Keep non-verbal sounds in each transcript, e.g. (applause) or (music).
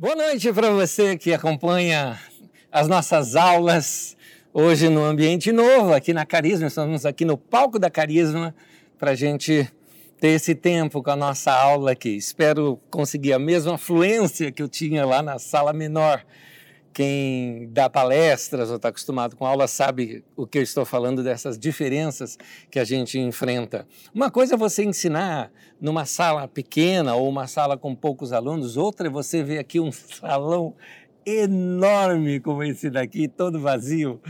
Boa noite para você que acompanha as nossas aulas hoje no ambiente novo, aqui na Carisma. Estamos aqui no palco da Carisma para a gente ter esse tempo com a nossa aula aqui. Espero conseguir a mesma fluência que eu tinha lá na sala menor quem dá palestras ou está acostumado com aula sabe o que eu estou falando dessas diferenças que a gente enfrenta. Uma coisa é você ensinar numa sala pequena ou uma sala com poucos alunos, outra é você ver aqui um salão enorme como esse daqui, todo vazio,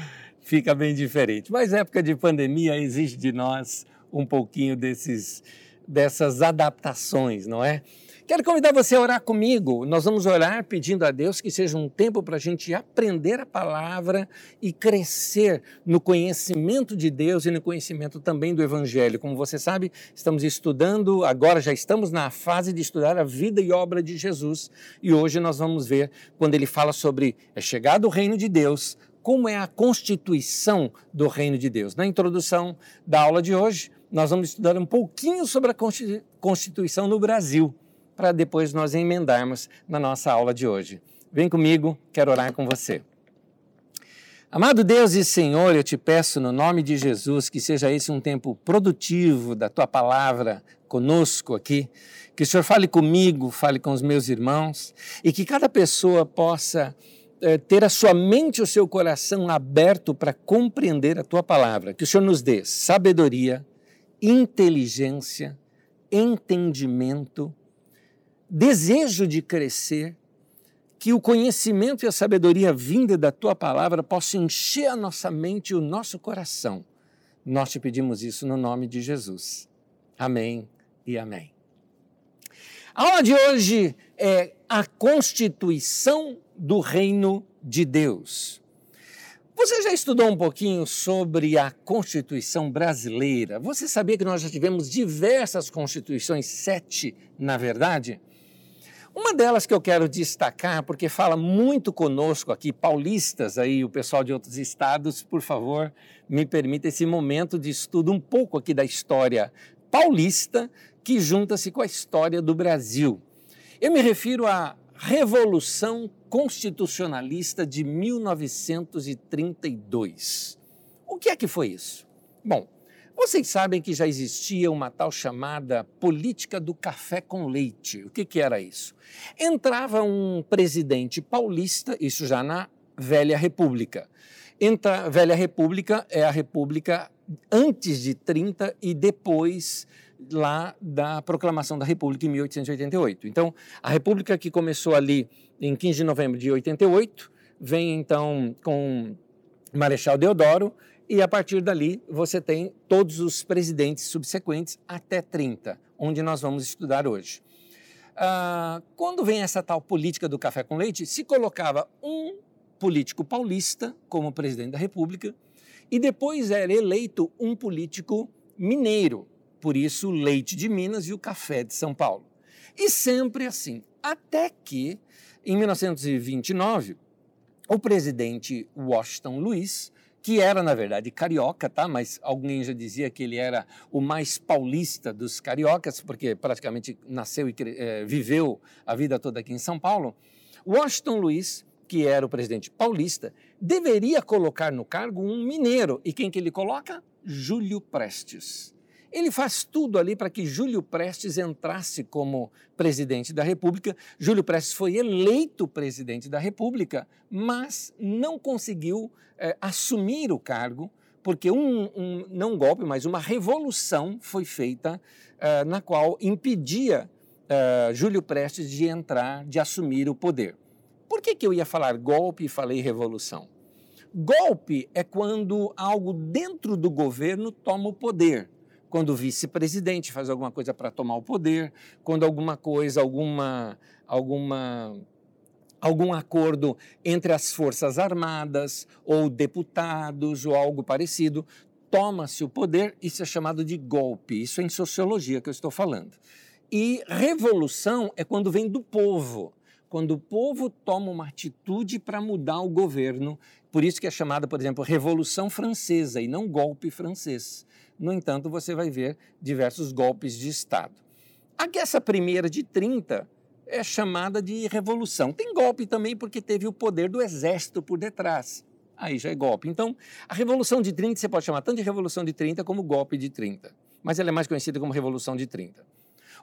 fica bem diferente. Mas época de pandemia exige de nós um pouquinho desses, dessas adaptações, não é? Quero convidar você a orar comigo. Nós vamos orar pedindo a Deus que seja um tempo para a gente aprender a palavra e crescer no conhecimento de Deus e no conhecimento também do Evangelho. Como você sabe, estamos estudando, agora já estamos na fase de estudar a vida e obra de Jesus e hoje nós vamos ver quando ele fala sobre é chegado o reino de Deus, como é a constituição do reino de Deus. Na introdução da aula de hoje, nós vamos estudar um pouquinho sobre a Constituição no Brasil para depois nós emendarmos na nossa aula de hoje. Vem comigo, quero orar com você. Amado Deus e Senhor, eu te peço no nome de Jesus que seja esse um tempo produtivo da tua palavra conosco aqui, que o Senhor fale comigo, fale com os meus irmãos e que cada pessoa possa eh, ter a sua mente e o seu coração aberto para compreender a tua palavra. Que o Senhor nos dê sabedoria, inteligência, entendimento desejo de crescer, que o conhecimento e a sabedoria vinda da tua palavra possam encher a nossa mente e o nosso coração. Nós te pedimos isso no nome de Jesus. Amém e amém. A aula de hoje é a constituição do reino de Deus. Você já estudou um pouquinho sobre a Constituição brasileira? Você sabia que nós já tivemos diversas constituições, sete na verdade? Uma delas que eu quero destacar, porque fala muito conosco aqui, paulistas aí, o pessoal de outros estados, por favor, me permita esse momento de estudo um pouco aqui da história paulista, que junta-se com a história do Brasil. Eu me refiro à Revolução Constitucionalista de 1932. O que é que foi isso? Bom, vocês sabem que já existia uma tal chamada política do café com leite. O que, que era isso? Entrava um presidente paulista, isso já na Velha República. Entra, Velha República é a República antes de 30 e depois lá da proclamação da República em 1888. Então, a República que começou ali em 15 de novembro de 88, vem então com Marechal Deodoro e a partir dali você tem todos os presidentes subsequentes até 30, onde nós vamos estudar hoje. Ah, quando vem essa tal política do café com leite, se colocava um político paulista como presidente da República e depois era eleito um político mineiro, por isso o leite de Minas e o café de São Paulo. E sempre assim, até que em 1929 o presidente Washington Luiz que era, na verdade, carioca, tá? mas alguém já dizia que ele era o mais paulista dos cariocas, porque praticamente nasceu e é, viveu a vida toda aqui em São Paulo. Washington Luiz, que era o presidente paulista, deveria colocar no cargo um mineiro. E quem que ele coloca? Júlio Prestes. Ele faz tudo ali para que Júlio Prestes entrasse como presidente da República. Júlio Prestes foi eleito presidente da República, mas não conseguiu é, assumir o cargo, porque um, um, não um golpe, mas uma revolução foi feita é, na qual impedia é, Júlio Prestes de entrar, de assumir o poder. Por que, que eu ia falar golpe e falei revolução? Golpe é quando algo dentro do governo toma o poder quando o vice-presidente faz alguma coisa para tomar o poder, quando alguma coisa, alguma, alguma, algum acordo entre as forças armadas ou deputados ou algo parecido, toma-se o poder, isso é chamado de golpe. Isso é em sociologia que eu estou falando. E revolução é quando vem do povo, quando o povo toma uma atitude para mudar o governo. Por isso que é chamada, por exemplo, Revolução Francesa e não golpe francês. No entanto, você vai ver diversos golpes de Estado. Aqui, essa primeira de 30 é chamada de revolução. Tem golpe também porque teve o poder do exército por detrás. Aí já é golpe. Então, a Revolução de 30 você pode chamar tanto de Revolução de 30 como golpe de 30. Mas ela é mais conhecida como Revolução de 30.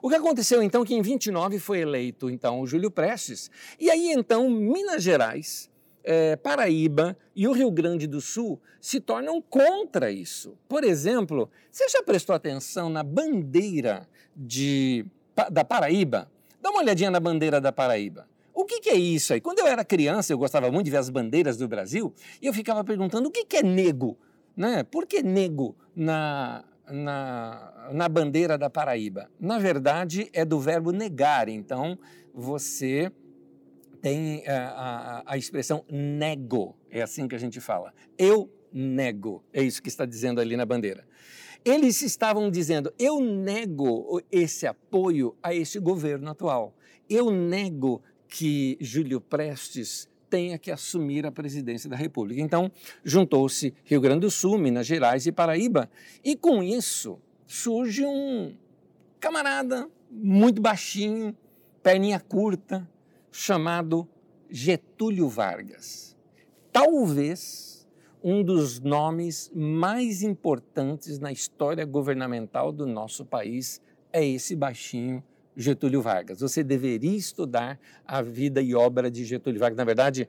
O que aconteceu então é que em 29 foi eleito então o Júlio Prestes, e aí então Minas Gerais, é, Paraíba e o Rio Grande do Sul se tornam contra isso. Por exemplo, você já prestou atenção na bandeira de, da Paraíba? Dá uma olhadinha na bandeira da Paraíba. O que, que, é isso aí? Quando eu era criança, eu gostava muito de ver as bandeiras do Brasil e eu ficava perguntando o que, que é nego? Né? Por que nego na, na, na bandeira da Paraíba? Na verdade, é do verbo negar. Então, você tem a, eh, a, a expressão nego, é assim que a gente fala. Eu nego, é isso que está dizendo ali na bandeira. Eles estavam dizendo: eu nego esse apoio a esse governo atual. Eu nego que Júlio Prestes tenha que assumir a presidência da República. Então, juntou-se Rio Grande do Sul, Minas Gerais e Paraíba, e com isso surge um camarada muito baixinho, perninha curta, chamado Getúlio Vargas. Talvez um dos nomes mais importantes na história governamental do nosso país é esse baixinho Getúlio Vargas. Você deveria estudar a vida e obra de Getúlio Vargas. Na verdade,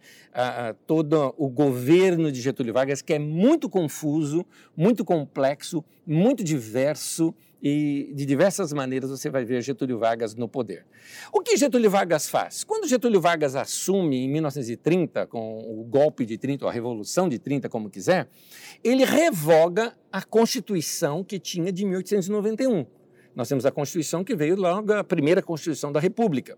todo o governo de Getúlio Vargas, que é muito confuso, muito complexo, muito diverso e de diversas maneiras você vai ver Getúlio Vargas no poder. O que Getúlio Vargas faz? Quando Getúlio Vargas assume em 1930, com o golpe de 30, ou a Revolução de 30, como quiser, ele revoga a Constituição que tinha de 1891. Nós temos a Constituição que veio logo a primeira Constituição da República.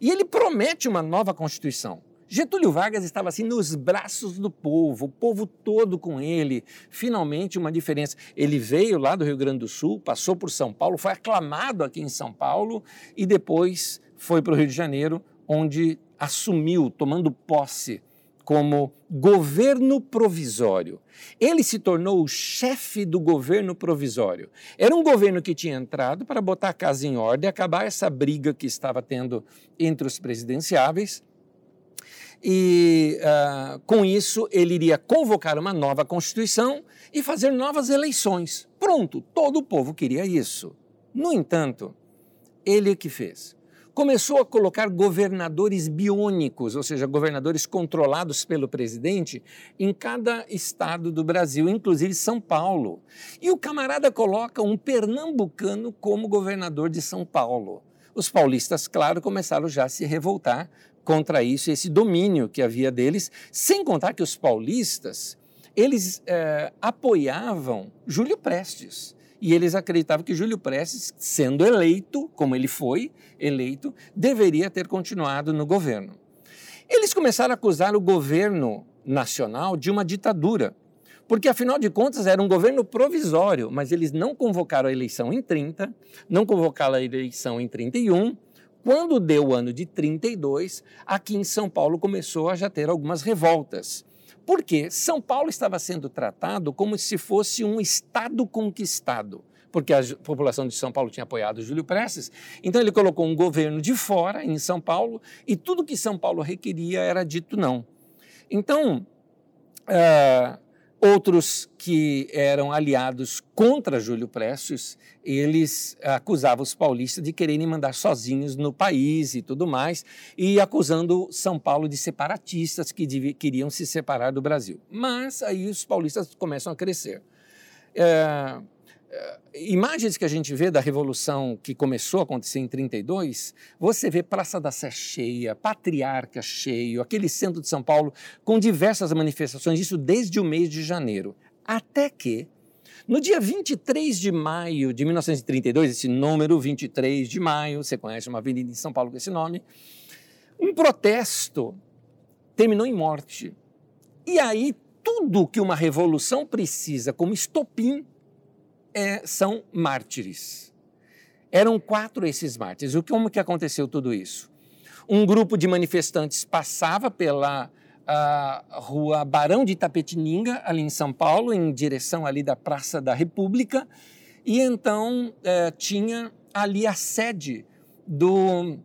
E ele promete uma nova Constituição. Getúlio Vargas estava assim nos braços do povo, o povo todo com ele. Finalmente, uma diferença. Ele veio lá do Rio Grande do Sul, passou por São Paulo, foi aclamado aqui em São Paulo e depois foi para o Rio de Janeiro, onde assumiu, tomando posse como governo provisório. Ele se tornou o chefe do governo provisório. Era um governo que tinha entrado para botar a casa em ordem, acabar essa briga que estava tendo entre os presidenciáveis. E uh, com isso ele iria convocar uma nova Constituição e fazer novas eleições. Pronto, todo o povo queria isso. No entanto, ele que fez? começou a colocar governadores biônicos, ou seja, governadores controlados pelo presidente, em cada estado do Brasil, inclusive São Paulo. E o camarada coloca um pernambucano como governador de São Paulo. Os paulistas, claro, começaram já a se revoltar contra isso, esse domínio que havia deles, sem contar que os paulistas, eles é, apoiavam Júlio Prestes e eles acreditavam que Júlio Prestes, sendo eleito, como ele foi eleito, deveria ter continuado no governo. Eles começaram a acusar o governo nacional de uma ditadura, porque afinal de contas era um governo provisório, mas eles não convocaram a eleição em 30, não convocaram a eleição em 31. Quando deu o ano de 32, aqui em São Paulo começou a já ter algumas revoltas. Porque São Paulo estava sendo tratado como se fosse um estado conquistado, porque a população de São Paulo tinha apoiado Júlio Prestes. Então ele colocou um governo de fora em São Paulo e tudo que São Paulo requeria era dito não. Então, uh, Outros que eram aliados contra Júlio Prestes, eles acusavam os paulistas de quererem mandar sozinhos no país e tudo mais, e acusando São Paulo de separatistas que queriam se separar do Brasil. Mas aí os paulistas começam a crescer. É, imagens que a gente vê da revolução que começou a acontecer em 32, você vê Praça da Sé cheia, Patriarca cheio, aquele centro de São Paulo com diversas manifestações, isso desde o mês de janeiro. Até que, no dia 23 de maio de 1932, esse número 23 de maio, você conhece uma avenida em São Paulo com esse nome, um protesto terminou em morte. E aí, tudo que uma revolução precisa como estopim é, são mártires. Eram quatro esses mártires. O como que aconteceu tudo isso? Um grupo de manifestantes passava pela rua Barão de Itapetininga, ali em São Paulo, em direção ali da Praça da República, e então é, tinha ali a sede do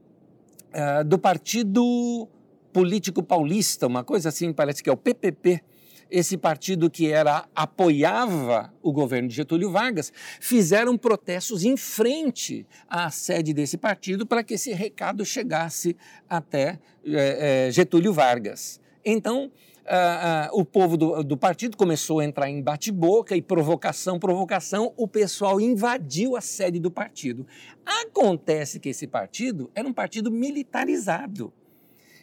uh, do Partido Político Paulista, uma coisa assim, parece que é o PPP, esse partido que era apoiava o governo de Getúlio Vargas, fizeram protestos em frente à sede desse partido para que esse recado chegasse até é, é, Getúlio Vargas. Então, Uh, uh, o povo do, do, partido começou a entrar em bate-boca e provocação, provocação, o pessoal invadiu a sede do partido. Acontece que esse partido era um partido militarizado.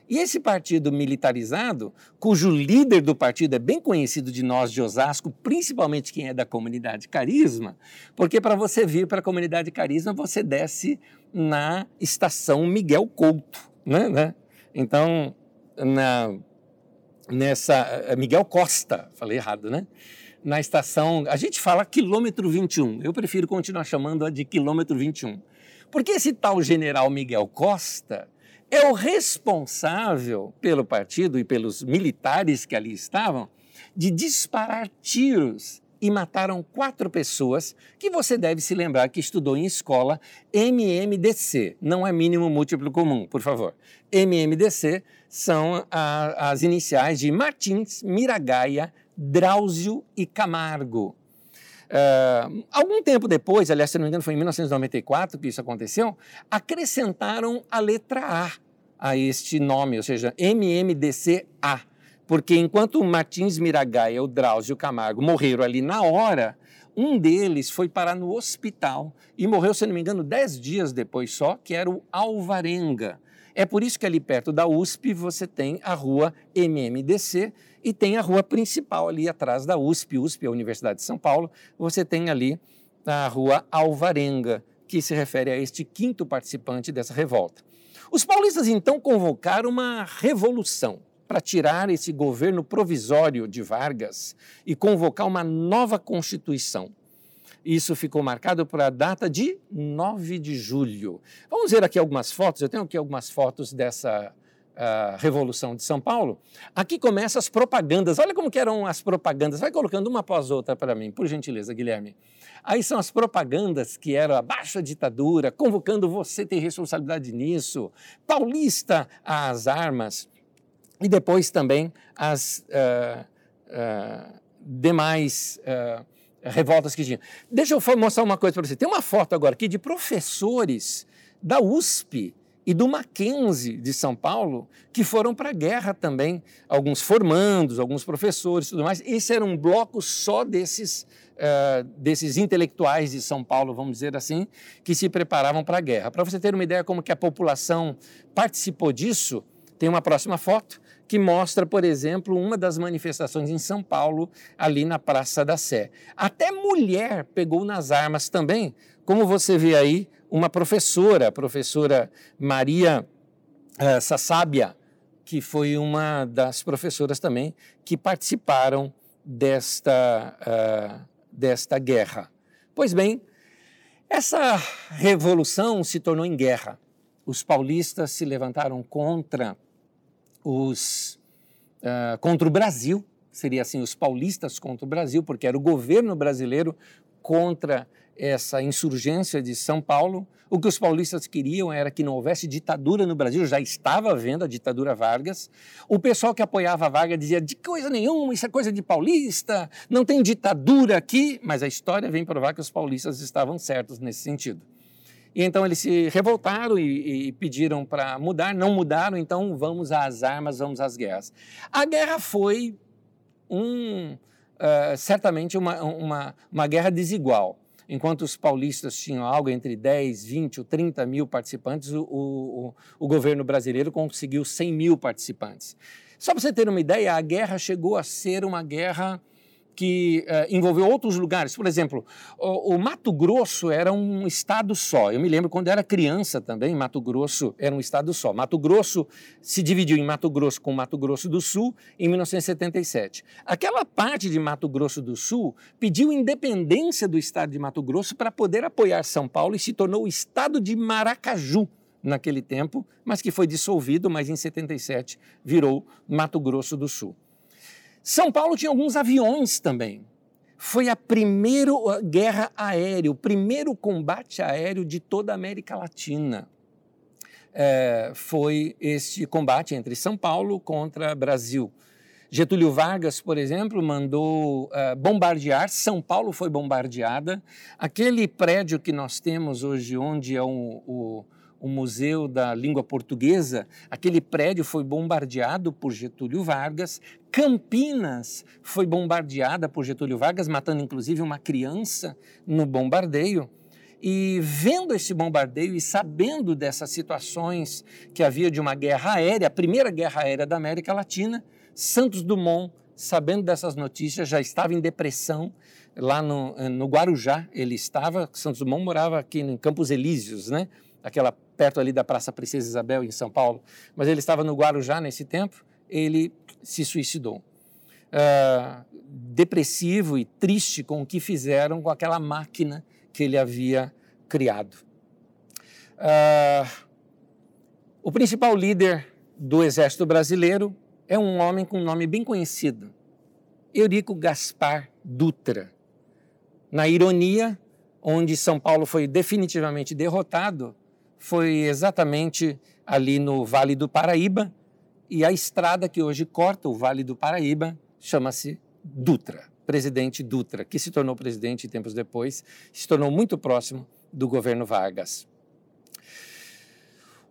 E esse partido militarizado, cujo líder do partido é bem conhecido de nós de Osasco, principalmente quem é da comunidade Carisma, porque para você vir para a comunidade Carisma, você desce na estação Miguel Couto, né? né? Então, na, nessa. Eh, Miguel Costa, falei errado, né? Na estação. A gente fala quilômetro 21, eu prefiro continuar chamando-a de quilômetro 21. Porque esse tal general Miguel Costa é o responsável pelo partido e pelos militares que ali estavam de disparar tiros e mataram quatro pessoas que você deve se lembrar que estudou em escola MMDC, não é mínimo múltiplo comum, por favor. MMDC são a, as iniciais de Martins, Miragaia, Drauzio e Camargo. Uh, algum tempo depois, aliás, se não me engano, foi em 1994 que isso aconteceu, acrescentaram a letra A a este nome, ou seja, MMDCA. Porque enquanto o Martins Miragaia, o Drauzio Camargo morreram ali na hora, um deles foi parar no hospital e morreu, se não me engano, dez dias depois só, que era o Alvarenga. É por isso que ali perto da USP você tem a rua MMDC e tem a rua principal ali atrás da USP, USP é a Universidade de São Paulo, você tem ali a rua Alvarenga, que se refere a este quinto participante dessa revolta. Os paulistas então convocaram uma revolução para tirar esse governo provisório de Vargas e convocar uma nova Constituição. Isso ficou marcado para a data de 9 de julho. Vamos ver aqui algumas fotos. Eu tenho aqui algumas fotos dessa Revolução de São Paulo. Aqui começam as propagandas. Olha como eram as propagandas. Vai colocando uma após outra para mim, por gentileza, Guilherme. Aí são as propagandas que eram a ditadura, convocando você ter responsabilidade nisso, paulista às armas, e depois também as uh, uh, demais uh, revoltas que tinha. Deixa eu mostrar uma coisa para você. Tem uma foto agora aqui de professores da USP e do Mackenzie de São Paulo que foram para a guerra também, alguns formandos, alguns professores, tudo mais. Esse era um bloco só desses uh, desses intelectuais de São Paulo, vamos dizer assim, que se preparavam para a guerra. Para você ter uma ideia como que a população participou disso, tem uma próxima foto que mostra, por exemplo, uma das manifestações em São Paulo, ali na Praça da Sé. Até mulher pegou nas armas também, como você vê aí, uma professora, a professora Maria uh, Sassábia, que foi uma das professoras também que participaram desta, uh, desta guerra. Pois bem, essa revolução se tornou em guerra. Os paulistas se levantaram contra os uh, contra o Brasil, seria assim, os paulistas contra o Brasil, porque era o governo brasileiro contra essa insurgência de São Paulo. O que os paulistas queriam era que não houvesse ditadura no Brasil, já estava havendo a ditadura Vargas. O pessoal que apoiava a Vargas dizia: de coisa nenhuma, isso é coisa de paulista, não tem ditadura aqui. Mas a história vem provar que os paulistas estavam certos nesse sentido. E então eles se revoltaram e, e pediram para mudar, não mudaram, então vamos às armas, vamos às guerras. A guerra foi um, uh, certamente uma, uma, uma guerra desigual. Enquanto os paulistas tinham algo entre 10, 20 ou 30 mil participantes, o, o, o governo brasileiro conseguiu 100 mil participantes. Só para você ter uma ideia, a guerra chegou a ser uma guerra que uh, envolveu outros lugares. Por exemplo, o, o, Mato Grosso era um estado só. Eu me lembro quando era criança também, Mato Grosso era um estado só. Mato Grosso se dividiu em Mato Grosso com Mato Grosso do Sul em 1977. Aquela parte de Mato Grosso do Sul pediu independência do estado de Mato Grosso para poder apoiar São Paulo e se tornou o estado de Maracaju naquele tempo, mas que foi dissolvido, mas em 77 virou Mato Grosso do Sul. São Paulo tinha alguns aviões também. Foi a primeira guerra aérea, o primeiro combate aéreo de toda a América Latina. é, foi este combate entre São Paulo contra Brasil. Getúlio Vargas, por exemplo, mandou uh, bombardear, São Paulo foi bombardeada. Aquele prédio que nós temos hoje, onde é o, o, o, Museu da Língua Portuguesa, aquele prédio foi bombardeado por Getúlio Vargas. Campinas foi bombardeada por Getúlio Vargas, matando inclusive uma criança no bombardeio. E vendo esse bombardeio e sabendo dessas situações que havia de uma guerra aérea, a primeira guerra aérea da América Latina, Santos Dumont, sabendo dessas notícias, já estava em depressão lá no, eh, no Guarujá. Ele estava, Santos Dumont morava aqui em Campos Elíseos, né? Aquela perto ali da Praça Princesa Isabel em São Paulo. Mas ele estava no Guarujá nesse tempo. Ele se suicidou. Uh, depressivo e triste com o que fizeram com aquela máquina que ele havia criado. Uh, o principal líder do Exército Brasileiro é um homem com um nome bem conhecido, Eurico Gaspar Dutra. Na ironia, onde São Paulo foi definitivamente derrotado, foi exatamente ali no Vale do Paraíba, e a estrada que hoje corta o Vale do Paraíba chama-se Dutra, presidente Dutra, que se tornou presidente tempos depois, se tornou muito próximo do governo Vargas.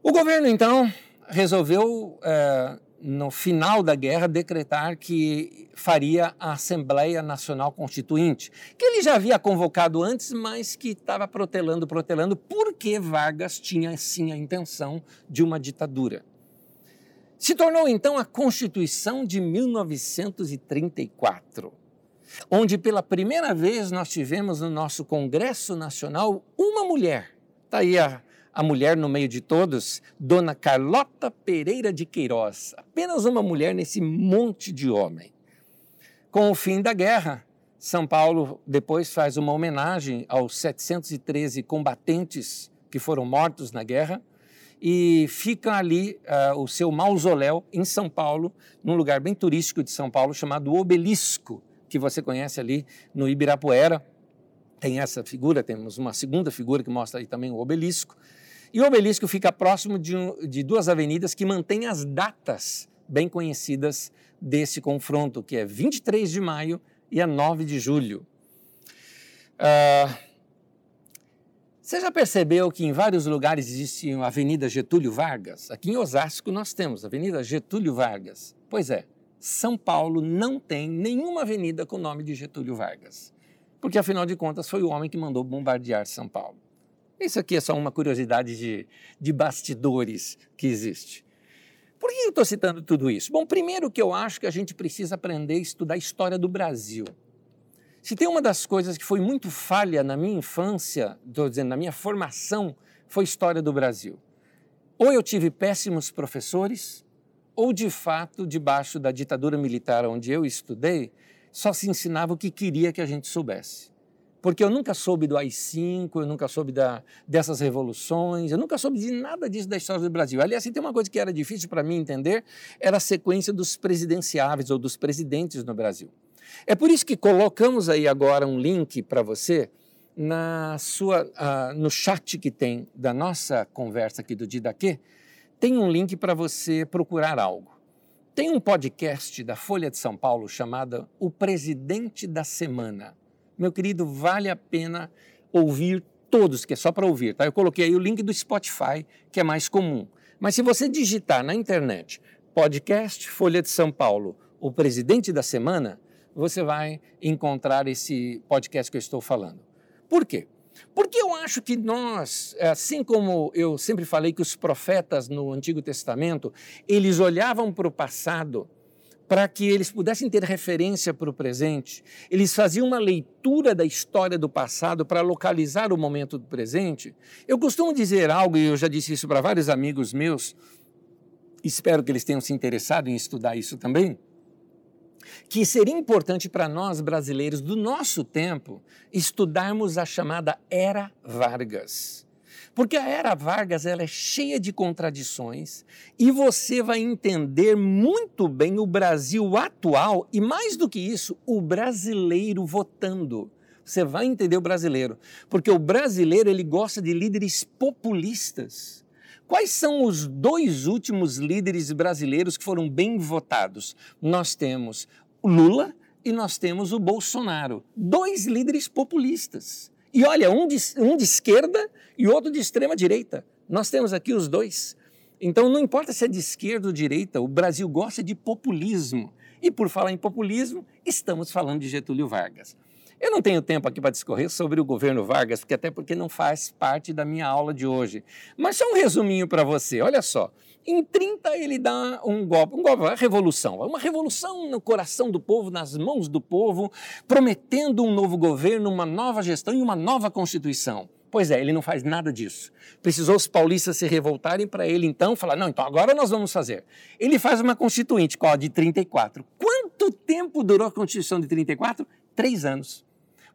O governo, então, resolveu eh, no final da guerra, decretar que faria a Assembleia Nacional Constituinte, que ele já havia convocado antes, mas que estava protelando, protelando, porque Vargas tinha sim a intenção de uma ditadura. Se tornou então a Constituição de 1934, onde pela primeira vez nós tivemos no nosso Congresso Nacional uma mulher. Está aí a a mulher no meio de todos, Dona Carlota Pereira de Queiroz, apenas uma mulher nesse monte de homem. Com o fim da guerra, São Paulo depois faz uma homenagem aos 713 combatentes que foram mortos na guerra e fica ali uh, o seu mausoléu em São Paulo, num lugar bem turístico de São Paulo chamado Obelisco, que você conhece ali no Ibirapuera. Tem essa figura, temos uma segunda figura que mostra aí também o obelisco. E o obelisco fica próximo de, de duas avenidas que mantêm as datas bem conhecidas desse confronto, que é 23 de maio e a 9 de julho. Uh, você já percebeu que em vários lugares existe a Avenida Getúlio Vargas? Aqui em Osasco nós temos a Avenida Getúlio Vargas. Pois é, São Paulo não tem nenhuma avenida com o nome de Getúlio Vargas. Porque afinal de contas foi o homem que mandou bombardear São Paulo. Isso aqui é só uma curiosidade de, de bastidores que existe. Por que eu estou citando tudo isso? Bom, primeiro que eu acho que a gente precisa aprender a estudar a história do Brasil. Se tem uma das coisas que foi muito falha na minha infância, estou dizendo, na minha formação, foi história do Brasil. Ou eu tive péssimos professores, ou de fato, debaixo da ditadura militar onde eu estudei, só se ensinava o que queria que a gente soubesse porque eu nunca soube do AI-5, eu nunca soube da, dessas revoluções, eu nunca soube de nada disso da história do Brasil. Aliás, assim, tem uma coisa que era difícil para mim entender, era a sequência dos presidenciáveis ou dos presidentes no Brasil. É por isso que colocamos aí agora um link para você na sua, uh, no chat que tem da nossa conversa aqui do Didaquê, tem um link para você procurar algo. Tem um podcast da Folha de São Paulo chamado O Presidente da Semana meu querido, vale a pena ouvir todos, que é só para ouvir, tá? Eu coloquei aí o link do Spotify, que é mais comum. Mas se você digitar na internet podcast Folha de São Paulo, o presidente da semana, você vai encontrar esse podcast que eu estou falando. Por quê? Porque eu acho que nós, assim como eu sempre falei que os profetas no Antigo Testamento, eles olhavam para o passado para que eles pudessem ter referência para o presente, eles faziam uma leitura da história do passado para localizar o momento do presente. Eu costumo dizer algo, e eu já disse isso para vários amigos meus, espero que eles tenham se interessado em estudar isso também, que seria importante para nós brasileiros do nosso tempo estudarmos a chamada Era Vargas. Porque a era Vargas ela é cheia de contradições e você vai entender muito bem o Brasil atual e, mais do que isso, o brasileiro votando. Você vai entender o brasileiro, porque o brasileiro ele gosta de líderes populistas. Quais são os dois últimos líderes brasileiros que foram bem votados? Nós temos Lula e nós temos o Bolsonaro. Dois líderes populistas. E olha, um de, um de esquerda e outro de extrema direita. Nós temos aqui os dois. Então, não importa se é de esquerda ou direita, o Brasil gosta de populismo. E por falar em populismo, estamos falando de Getúlio Vargas. Eu não tenho tempo aqui para discorrer sobre o governo Vargas, porque até porque não faz parte da minha aula de hoje. Mas só um resuminho para você. Olha só. Em 30 ele dá um golpe, um golpe, uma revolução, uma revolução no coração do povo, nas mãos do povo, prometendo um novo governo, uma nova gestão e uma nova constituição. Pois é, ele não faz nada disso. Precisou os paulistas se revoltarem para ele então falar: não, então agora nós vamos fazer. Ele faz uma constituinte, qual de 34. Quanto tempo durou a Constituição de 34? Três anos.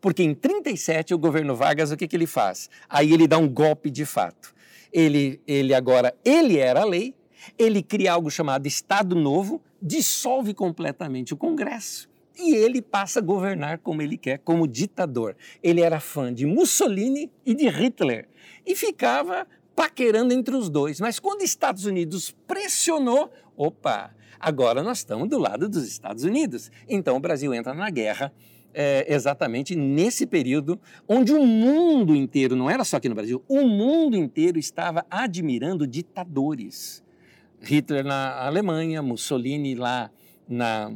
Porque em 37 o governo Vargas, o que, que ele faz? Aí ele dá um golpe de fato. Ele, ele agora, ele era a lei, ele cria algo chamado Estado Novo, dissolve completamente o Congresso e ele passa a governar como ele quer, como ditador. Ele era fã de Mussolini e de Hitler e ficava paquerando entre os dois. Mas quando os Estados Unidos pressionou, opa, agora nós estamos do lado dos Estados Unidos. Então o Brasil entra na guerra é, exatamente nesse período onde o mundo inteiro, não era só aqui no Brasil, o mundo inteiro estava admirando ditadores. Hitler na Alemanha, Mussolini lá na,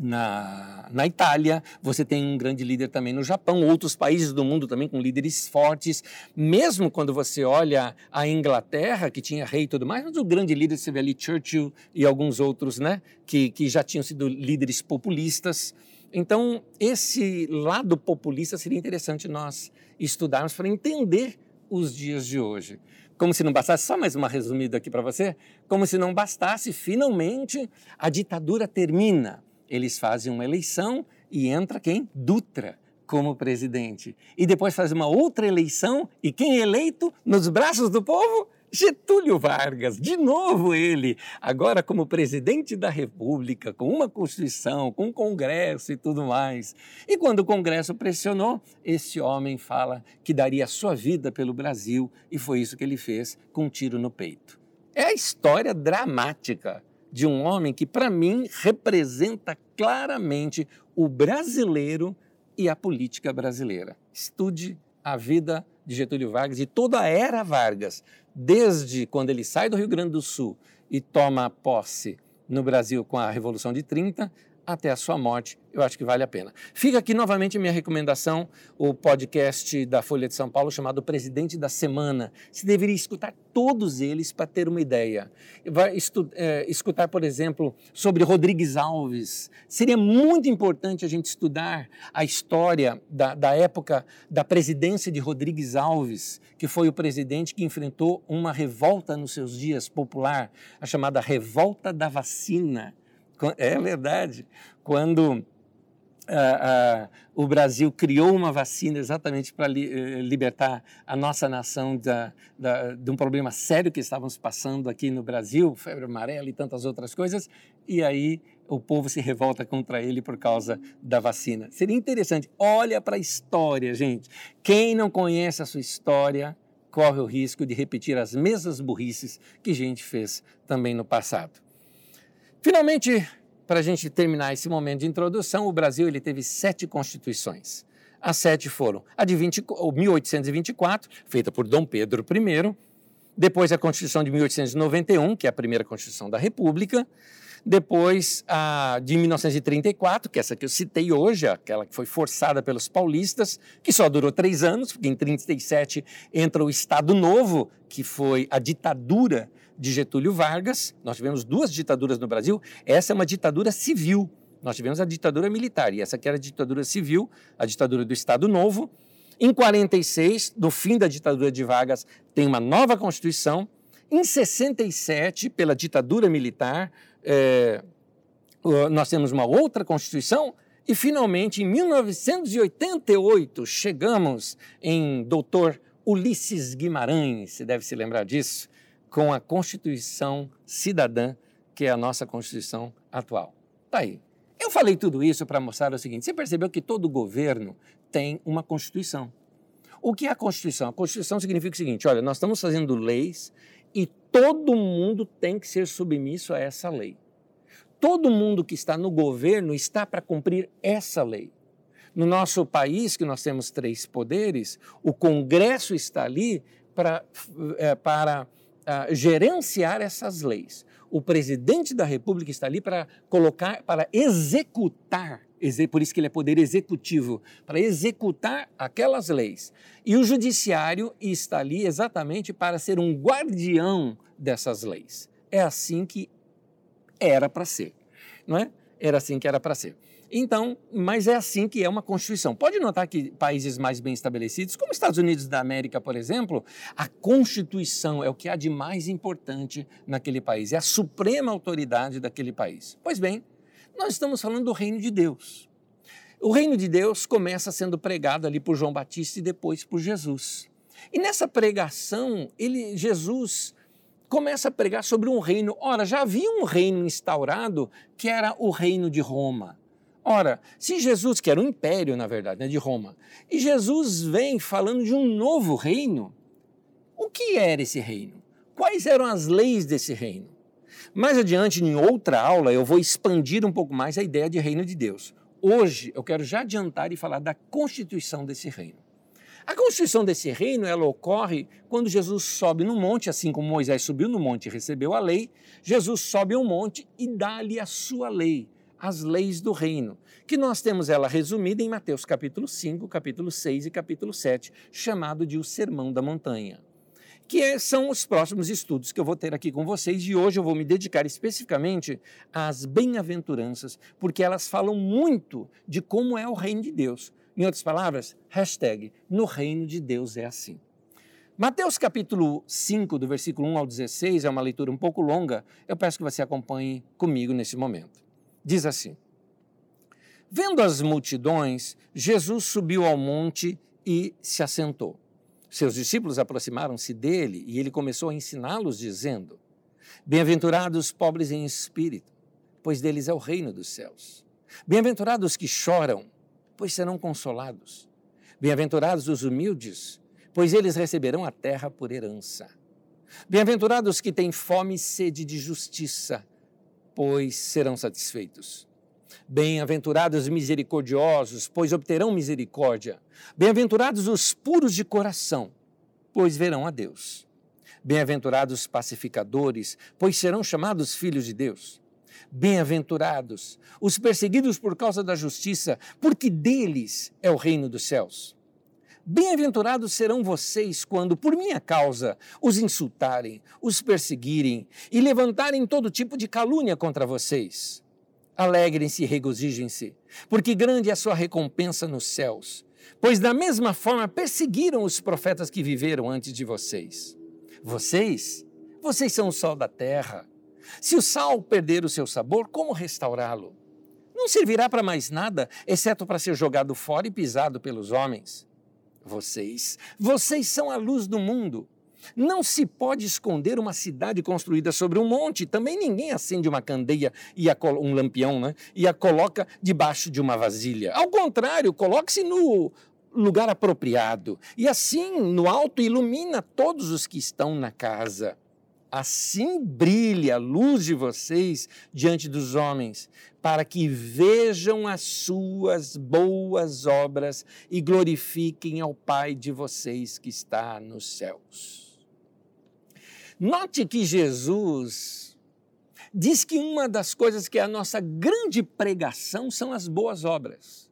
na, na Itália, você tem um grande líder também no Japão, outros países do mundo também com líderes fortes. Mesmo quando você olha a Inglaterra, que tinha rei e tudo mais, mas o grande líder, você vê ali Churchill e alguns outros, né, que, que já tinham sido líderes populistas. Então, esse lado populista seria interessante nós estudarmos para entender os dias de hoje. Como se não bastasse, só mais uma resumida aqui para você, como se não bastasse, finalmente a ditadura termina. Eles fazem uma eleição e entra quem? Dutra como presidente. E depois faz uma outra eleição e quem é eleito nos braços do povo? Getúlio Vargas, de novo ele, agora como presidente da República, com uma Constituição, com um Congresso e tudo mais. E quando o Congresso pressionou, esse homem fala que daria sua vida pelo Brasil e foi isso que ele fez com um tiro no peito. É a história dramática de um homem que, para mim, representa claramente o brasileiro e a política brasileira. Estude a vida de Getúlio Vargas e toda a era Vargas, desde quando ele sai do Rio Grande do Sul e toma posse no Brasil com a Revolução de 30 até a sua morte, eu acho que vale a pena. Fica aqui novamente minha recomendação, o podcast da Folha de São Paulo chamado Presidente da Semana. Você deveria escutar todos eles para ter uma ideia. Vai é, escutar, por exemplo, sobre Rodrigues Alves. Seria muito importante a gente estudar a história da, da época da presidência de Rodrigues Alves, que foi o presidente que enfrentou uma revolta nos seus dias popular, a chamada Revolta da Vacina é verdade. Quando ah, ah, o Brasil criou uma vacina exatamente para li, eh, libertar a nossa nação da, da, de um problema sério que estávamos passando aqui no Brasil, febre amarela e tantas outras coisas, e aí o povo se revolta contra ele por causa da vacina. Seria interessante. Olha para a história, gente. Quem não conhece a sua história corre o risco de repetir as mesmas burrices que gente fez também no passado. Finalmente, para a gente terminar esse momento de introdução, o Brasil ele teve sete constituições. As sete foram a de 20, 1824, feita por Dom Pedro I, depois a Constituição de 1891, que é a primeira Constituição da República, depois a de 1934, que é essa que eu citei hoje, aquela que foi forçada pelos paulistas, que só durou três anos, porque em 37 entra o Estado Novo, que foi a ditadura de Getúlio Vargas. Nós tivemos duas ditaduras no Brasil. Essa é uma ditadura civil. Nós tivemos a ditadura militar e essa aqui era a ditadura civil, a ditadura do Estado Novo. Em 46, no fim da ditadura de Vargas, tem uma nova Constituição. Em 67, pela ditadura militar, é, nós temos uma outra Constituição. E, finalmente, em 1988, chegamos em Doutor Ulisses Guimarães, você deve se lembrar disso, com a Constituição Cidadã, que é a nossa Constituição atual. Tá aí. Eu falei tudo isso para mostrar o seguinte: você percebeu que todo governo tem uma Constituição. O que é a Constituição? A Constituição significa o seguinte: olha, nós estamos fazendo leis e todo mundo tem que ser submisso a essa lei. Todo mundo que está no governo está para cumprir essa lei. No nosso país, que nós temos três poderes, o Congresso está ali pra, é, para uh, gerenciar essas leis. O presidente da República está ali para colocar, para executar, por isso que ele é poder executivo, para executar aquelas leis. E o judiciário está ali exatamente para ser um guardião dessas leis. É assim que era para ser, não é? Era assim que era para ser. Então, mas é assim que é uma Constituição. Pode notar que países mais bem estabelecidos, como Estados Unidos da América, por exemplo, a Constituição é o que há de mais importante naquele país, é a suprema autoridade daquele país. Pois bem, nós estamos falando do reino de Deus. O reino de Deus começa sendo pregado ali por João Batista e depois por Jesus. E nessa pregação, ele, Jesus começa a pregar sobre um reino. Ora, já havia um reino instaurado que era o reino de Roma. Ora, se Jesus, que era um império, na verdade, né, de Roma, e Jesus vem falando de um novo reino, o que era esse reino? Quais eram as leis desse reino? Mais adiante, em outra aula, eu vou expandir um pouco mais a ideia de reino de Deus. Hoje, eu quero já adiantar e falar da constituição desse reino. A constituição desse reino, ela ocorre quando Jesus sobe no monte, assim como Moisés subiu no monte e recebeu a lei, Jesus sobe ao monte e dá-lhe a sua lei, as leis do reino, que nós temos ela resumida em Mateus capítulo 5, capítulo 6 e capítulo 7, chamado de o Sermão da Montanha. Que é, são os próximos estudos que eu vou ter aqui com vocês e hoje eu vou me dedicar especificamente às bem-aventuranças, porque elas falam muito de como é o reino de Deus. Em outras palavras, hashtag, no reino de Deus é assim. Mateus capítulo 5, do versículo 1 ao 16, é uma leitura um pouco longa, eu peço que você acompanhe comigo nesse momento diz assim: Vendo as multidões, Jesus subiu ao monte e se assentou. Seus discípulos aproximaram-se dele e ele começou a ensiná-los, dizendo: Bem-aventurados os pobres em espírito, pois deles é o reino dos céus. Bem-aventurados os que choram, pois serão consolados. Bem-aventurados os humildes, pois eles receberão a terra por herança. Bem-aventurados os que têm fome e sede de justiça, pois serão satisfeitos. Bem-aventurados os misericordiosos, pois obterão misericórdia. Bem-aventurados os puros de coração, pois verão a Deus. Bem-aventurados os pacificadores, pois serão chamados filhos de Deus. Bem-aventurados os perseguidos por causa da justiça, porque deles é o reino dos céus. Bem-aventurados serão vocês quando, por minha causa, os insultarem, os perseguirem e levantarem todo tipo de calúnia contra vocês. Alegrem-se e regozijem-se, porque grande é a sua recompensa nos céus, pois da mesma forma perseguiram os profetas que viveram antes de vocês. Vocês, vocês são o sal da terra. Se o sal perder o seu sabor, como restaurá-lo? Não servirá para mais nada, exceto para ser jogado fora e pisado pelos homens vocês. Vocês são a luz do mundo. Não se pode esconder uma cidade construída sobre um monte. Também ninguém acende uma candeia e um lampião, né? E a coloca debaixo de uma vasilha. Ao contrário, coloque-se no lugar apropriado. E assim, no alto, ilumina todos os que estão na casa. Assim brilhe a luz de vocês diante dos homens, para que vejam as suas boas obras e glorifiquem ao Pai de vocês que está nos céus. Note que Jesus diz que uma das coisas que é a nossa grande pregação são as boas obras.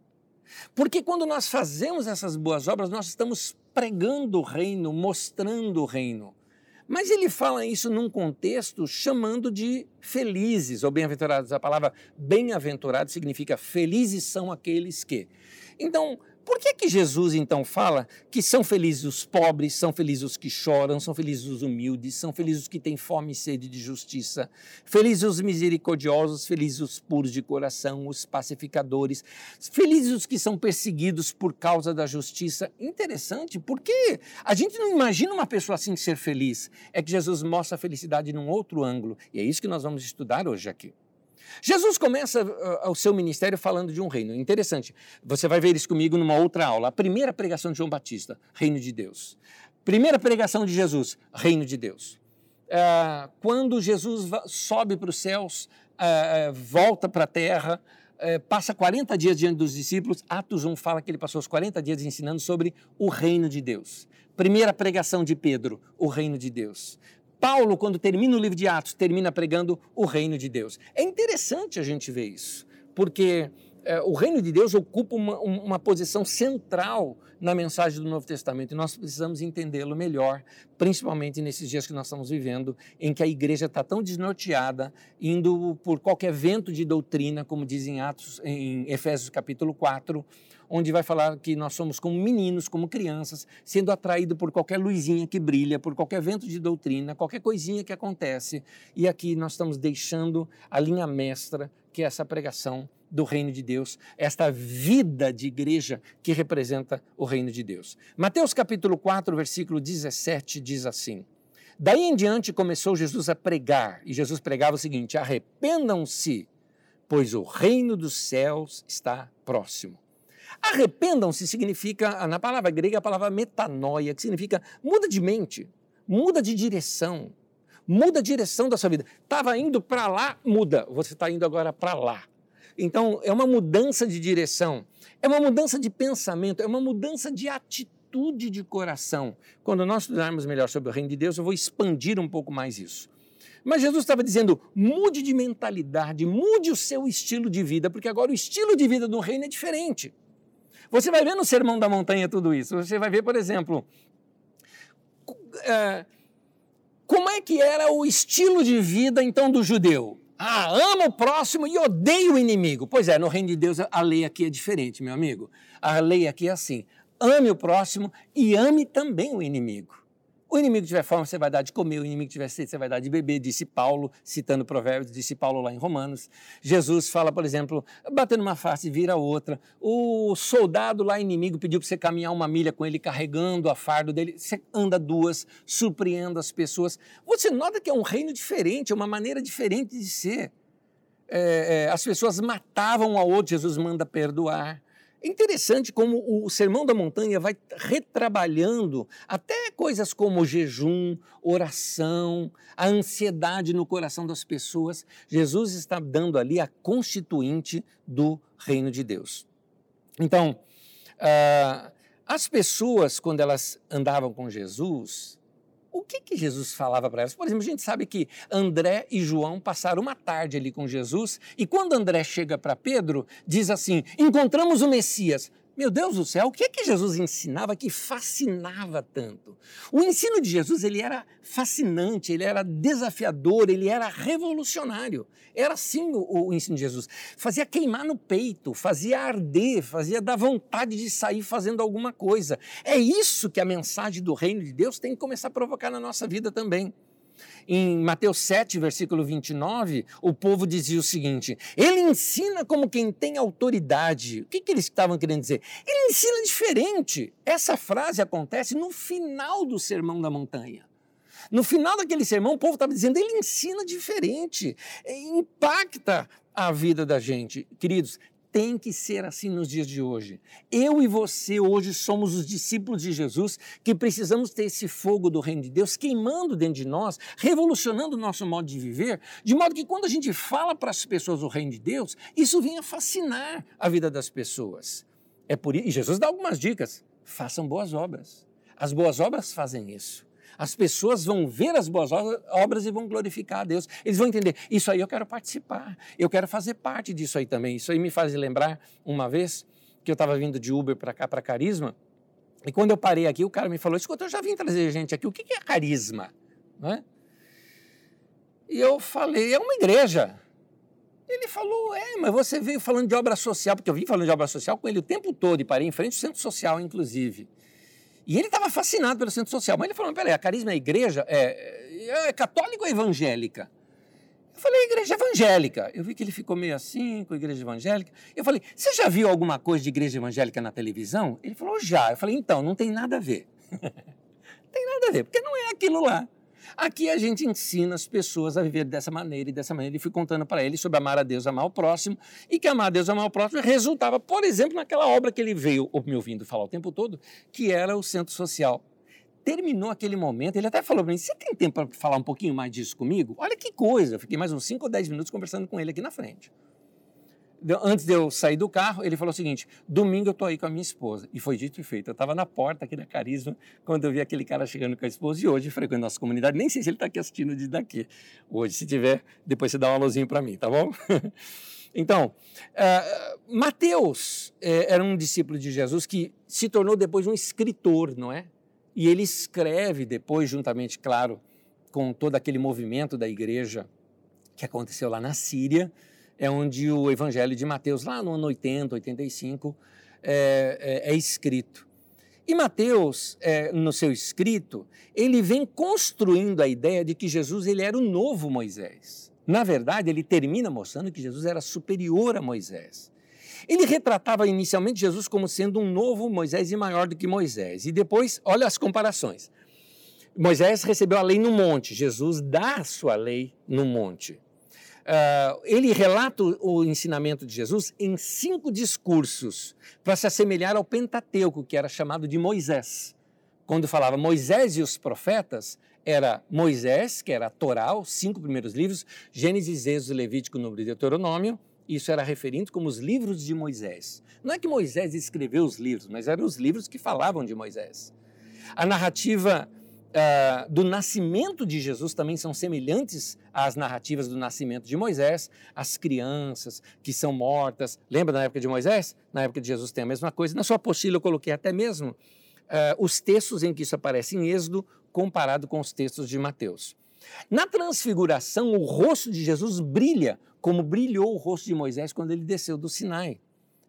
Porque quando nós fazemos essas boas obras, nós estamos pregando o reino, mostrando o reino. Mas ele fala isso num contexto chamando de felizes ou bem-aventurados. A palavra bem-aventurado significa felizes são aqueles que. Então, por que que Jesus então fala que são felizes os pobres, são felizes os que choram, são felizes os humildes, são felizes os que têm fome e sede de justiça, felizes os misericordiosos, felizes os puros de coração, os pacificadores, felizes os que são perseguidos por causa da justiça? Interessante, porque a gente não imagina uma pessoa assim ser feliz. É que Jesus mostra a felicidade num outro ângulo, e é isso que nós vamos estudar hoje aqui. Jesus começa uh, o seu ministério falando de um reino. Interessante, você vai ver isso comigo numa outra aula. A primeira pregação de João Batista, reino de Deus. Primeira pregação de Jesus, reino de Deus. é, quando Jesus sobe para os céus, é, volta para a terra, passa 40 dias diante dos discípulos, Atos 1 fala que ele passou os 40 dias ensinando sobre o reino de Deus. Primeira pregação de Pedro, o reino de Deus. Paulo, quando termina o livro de Atos, termina pregando o reino de Deus. É interessante a gente ver isso, porque é, o reino de Deus ocupa uma, uma posição central na mensagem do Novo Testamento e nós precisamos entendê-lo melhor, principalmente nesses dias que nós estamos vivendo, em que a igreja está tão desnorteada, indo por qualquer vento de doutrina, como diz em Atos, em Efésios capítulo 4, onde vai falar que nós somos como meninos, como crianças, sendo atraídos por qualquer luzinha que brilha, por qualquer vento de doutrina, qualquer coisinha que acontece. E aqui nós estamos deixando a linha mestra, que é essa pregação do reino de Deus, esta vida de igreja que representa o reino de Deus. Mateus capítulo 4, versículo 17 diz assim: Daí em diante começou Jesus a pregar, e Jesus pregava o seguinte: arrependam-se, pois o reino dos céus está próximo. Arrependam-se significa, na palavra grega, a palavra metanoia, que significa muda de mente, muda de direção, muda a direção da sua vida. Estava indo para lá, muda, você está indo agora para lá. Então, é uma mudança de direção, é uma mudança de pensamento, é uma mudança de atitude de coração. Quando nós estudarmos melhor sobre o reino de Deus, eu vou expandir um pouco mais isso. Mas Jesus estava dizendo: mude de mentalidade, mude o seu estilo de vida, porque agora o estilo de vida do reino é diferente. Você vai ver no Sermão da Montanha tudo isso. Você vai ver, por exemplo, é, como é que era o estilo de vida então do judeu. Ah, ama o próximo e odeia o inimigo. Pois é, no reino de Deus a lei aqui é diferente, meu amigo. A lei aqui é assim: ame o próximo e ame também o inimigo. O inimigo tiver fome, você vai dar de comer, o inimigo tiver sede, você vai dar de beber, disse Paulo, citando Provérbios, disse Paulo lá em Romanos. Jesus fala, por exemplo, batendo uma face vira outra. O soldado lá inimigo pediu para você caminhar uma milha com ele carregando a fardo dele, você anda duas, surpreenda as pessoas. Você nota que é um reino diferente, é uma maneira diferente de ser. É, é, as pessoas matavam ao outro, Jesus manda perdoar. É interessante como o Sermão da Montanha vai retrabalhando até coisas como jejum, oração, a ansiedade no coração das pessoas. Jesus está dando ali a constituinte do reino de Deus. Então, uh, as pessoas, quando elas andavam com Jesus, o que, que Jesus falava para elas? Por exemplo, a gente sabe que André e João passaram uma tarde ali com Jesus e quando André chega para Pedro, diz assim: Encontramos o Messias. Meu Deus do céu, o que é que Jesus ensinava que fascinava tanto? O ensino de Jesus ele era fascinante, ele era desafiador, ele era revolucionário. Era assim o, o, ensino de Jesus. Fazia queimar no peito, fazia arder, fazia dar vontade de sair fazendo alguma coisa. É isso que a mensagem do reino de Deus tem que começar a provocar na nossa vida também. Em Mateus 7, versículo 29, o povo dizia o seguinte: ele ensina como quem tem autoridade. O que, que eles estavam querendo dizer? Ele ensina diferente. Essa frase acontece no final do Sermão da Montanha. No final daquele sermão, o povo estava dizendo: ele ensina diferente, impacta a vida da gente. Queridos, tem que ser assim nos dias de hoje. Eu e você hoje somos os discípulos de Jesus que precisamos ter esse fogo do reino de Deus queimando dentro de nós, revolucionando o nosso modo de viver, de modo que quando a gente fala para as pessoas o reino de Deus, isso venha fascinar a vida das pessoas. É por isso, e Jesus dá algumas dicas. Façam boas obras. As boas obras fazem isso. As pessoas vão ver as boas obras e vão glorificar a Deus. Eles vão entender, isso aí eu quero participar, eu quero fazer parte disso aí também. Isso aí me faz lembrar uma vez que eu estava vindo de Uber para cá, para Carisma, e quando eu parei aqui, o cara me falou: Escuta, eu já vim trazer gente aqui, o que é carisma? Não E eu falei: É uma igreja. Ele falou: É, mas você veio falando de obra social, porque eu vim falando de obra social com ele o tempo todo e parei em frente ao centro social, inclusive. E ele estava fascinado pelo centro social. Mas ele falou: peraí, a carisma é igreja? É, é, é católica ou evangélica? Eu falei, igreja evangélica. Eu vi que ele ficou meio assim com a igreja evangélica. Eu falei, você já viu alguma coisa de igreja evangélica na televisão? Ele falou, já. Eu falei, então, não tem nada a ver. (laughs) tem nada a ver, porque não é aquilo lá. Aqui a gente ensina as pessoas a viver dessa maneira e dessa maneira. E fui contando para ele sobre amar a Deus, amar o próximo, e que amar a Deus, amar o próximo resultava, por exemplo, naquela obra que ele veio me ouvindo falar o tempo todo, que era o centro social. terminou aquele momento, ele até falou para mim: Você tem tempo para falar um pouquinho mais disso comigo? Olha que coisa! Eu fiquei mais uns 5 ou 10 minutos conversando com ele aqui na frente. Antes de eu sair do carro, ele falou o seguinte: Domingo eu estou aí com a minha esposa. E foi dito e feito. Eu estava na porta aqui da Carisma quando eu vi aquele cara chegando com a esposa e hoje frequento nossa comunidade. Nem sei se ele está aqui assistindo de daqui. Hoje, se tiver, depois você dá uma luzinha para mim, tá bom? (laughs) Então, uh, Mateus uh, era um discípulo de Jesus que se tornou depois um escritor, não é? E ele escreve depois, juntamente, claro, com todo aquele movimento da igreja que aconteceu lá na Síria, é onde o evangelho de Mateus, lá no ano 80, 85, é, é, é escrito. E Mateus, é, no seu escrito, ele vem construindo a ideia de que Jesus ele era o novo Moisés. Na verdade, ele termina mostrando que Jesus era superior a Moisés. Ele retratava inicialmente Jesus como sendo um novo Moisés e maior do que Moisés. E depois, olha as comparações. Moisés recebeu a lei no monte, Jesus dá a sua lei no monte. Uh, ele relata o ensinamento de Jesus em cinco discursos para se assemelhar ao Pentateuco, que era chamado de Moisés. Quando falava Moisés e os profetas, era Moisés, que era a Torá, os cinco primeiros livros, Gênesis, Êxodo, Levítico, Número e Deuteronômio, isso era referido como os livros de Moisés. Não é que Moisés escreveu os livros, mas eram os livros que falavam de Moisés. A narrativa uh, do nascimento de Jesus também são semelhantes às narrativas do nascimento de Moisés. As crianças que são mortas. Lembra na época de Moisés? Na época de Jesus tem a mesma coisa. Na sua apostila eu coloquei até mesmo uh, os textos em que isso aparece em Êxodo comparado com os textos de Mateus. Na transfiguração, o rosto de Jesus brilha como brilhou o rosto de Moisés quando ele desceu do Sinai.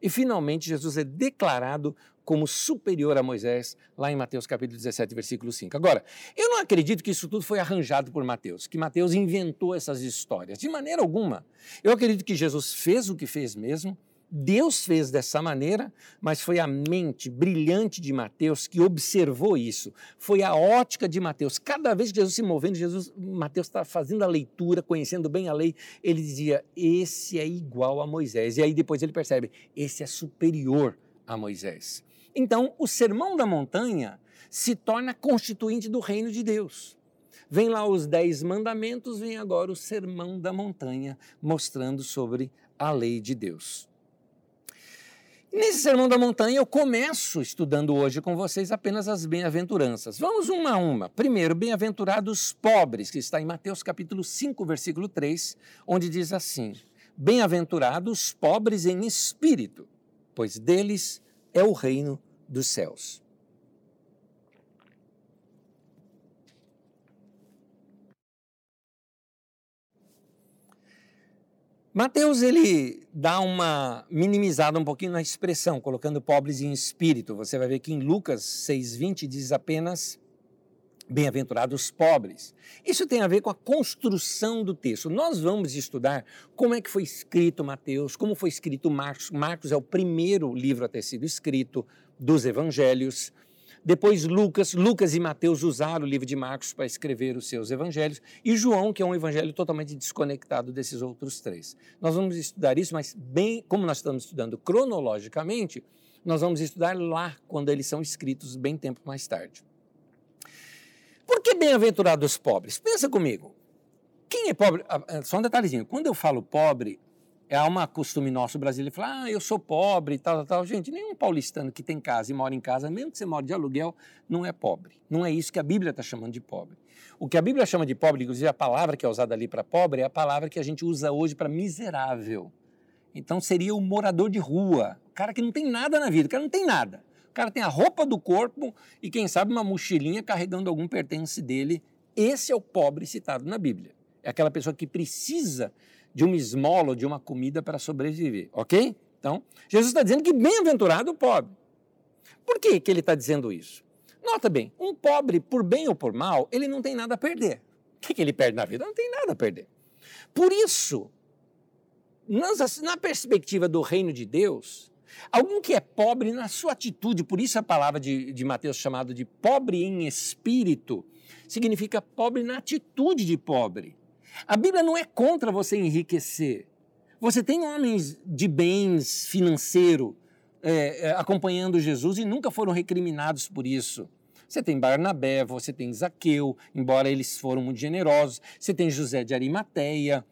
E finalmente Jesus é declarado como superior a Moisés, lá em Mateus capítulo 17, versículo 5. Agora, eu não acredito que isso tudo foi arranjado por Mateus, que Mateus inventou essas histórias, de maneira alguma. Eu acredito que Jesus fez o que fez mesmo, Deus fez dessa maneira, mas foi a mente brilhante de Mateus que observou isso. Foi a ótica de Mateus. Cada vez que Jesus se movendo, Jesus, Mateus está fazendo a leitura, conhecendo bem a lei, ele dizia: esse é igual a Moisés. E aí depois ele percebe: esse é superior a Moisés. Então, o sermão da montanha se torna constituinte do reino de Deus. Vem lá os dez mandamentos, vem agora o sermão da montanha, mostrando sobre a lei de Deus. Nesse Sermão da Montanha, eu começo estudando hoje com vocês apenas as bem-aventuranças. Vamos uma a uma. Primeiro, bem-aventurados pobres, que está em Mateus capítulo 5, versículo 3, onde diz assim: Bem-aventurados pobres em espírito, pois deles é o reino dos céus. Mateus ele dá uma minimizada um pouquinho na expressão, colocando pobres em espírito. Você vai ver que em Lucas 6:20 diz apenas bem-aventurados pobres. Isso tem a ver com a construção do texto. Nós vamos estudar como é que foi escrito Mateus, como foi escrito Marcos. Marcos é o primeiro livro a ter sido escrito dos evangelhos. Depois Lucas, Lucas e Mateus usaram o livro de Marcos para escrever os seus evangelhos, e João, que é um evangelho totalmente desconectado desses outros três. Nós vamos estudar isso, mas bem, como nós estamos estudando cronologicamente, nós vamos estudar lá quando eles são escritos bem tempo mais tarde. Por que bem-aventurados pobres? Pensa comigo. Quem é pobre? Ah, ah, só um detalhezinho. Quando eu falo pobre, é uma costume nosso brasileiro falar, ah, eu sou pobre e tal, tal, tal. Gente, nenhum paulistano que tem casa e mora em casa, mesmo que você mora de aluguel, não é pobre. Não é isso que a Bíblia está chamando de pobre. O que a Bíblia chama de pobre, inclusive a palavra que é usada ali para pobre, é a palavra que a gente usa hoje para miserável. Então seria o morador de rua, o cara que não tem nada na vida, o cara não tem nada. O cara tem a roupa do corpo e, quem sabe, uma mochilinha carregando algum pertence dele. Esse é o pobre citado na Bíblia. É aquela pessoa que precisa de uma esmola de uma comida para sobreviver, ok? Então, Jesus está dizendo que bem-aventurado o pobre. Por que, que ele está dizendo isso? Nota bem, um pobre, por bem ou por mal, ele não tem nada a perder. O que, que ele perde na vida? Não tem nada a perder. Por isso, na perspectiva do reino de Deus, alguém que é pobre na sua atitude, por isso a palavra de, de Mateus chamado de pobre em espírito, significa pobre na atitude de pobre. A Bíblia não é contra você enriquecer. Você tem homens de bens financeiro é, é, acompanhando Jesus e nunca foram recriminados por isso. Você tem Barnabé, você tem Zaqueu, embora eles foram muito generosos. Você tem José de Arimateia.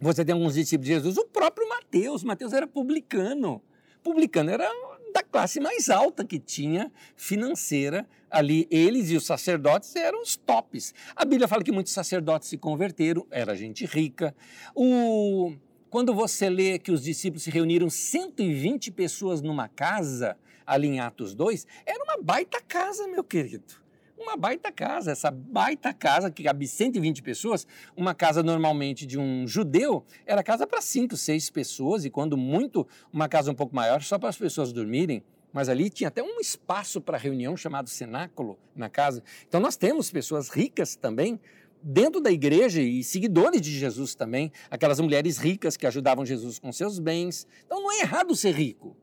Você tem alguns discípulos de Jesus. O próprio Mateus. Mateus era publicano. Publicano era da classe mais alta que tinha financeira ali. Eles e os sacerdotes eram os tops. A Bíblia fala que muitos sacerdotes se converteram, era gente rica. O... Quando você lê que os discípulos se reuniram 120 pessoas numa casa, ali em Atos 2, era uma baita casa, meu querido. Uma baita casa, essa baita casa que cabe 120 pessoas, uma casa normalmente de um judeu, era casa para 5, 6 pessoas, e quando muito, uma casa um pouco maior, só para as pessoas dormirem. Mas ali tinha até um espaço para reunião chamado cenáculo na casa. Então nós temos pessoas ricas também, dentro da igreja e seguidores de Jesus também, aquelas mulheres ricas que ajudavam Jesus com seus bens. Então não é errado ser rico.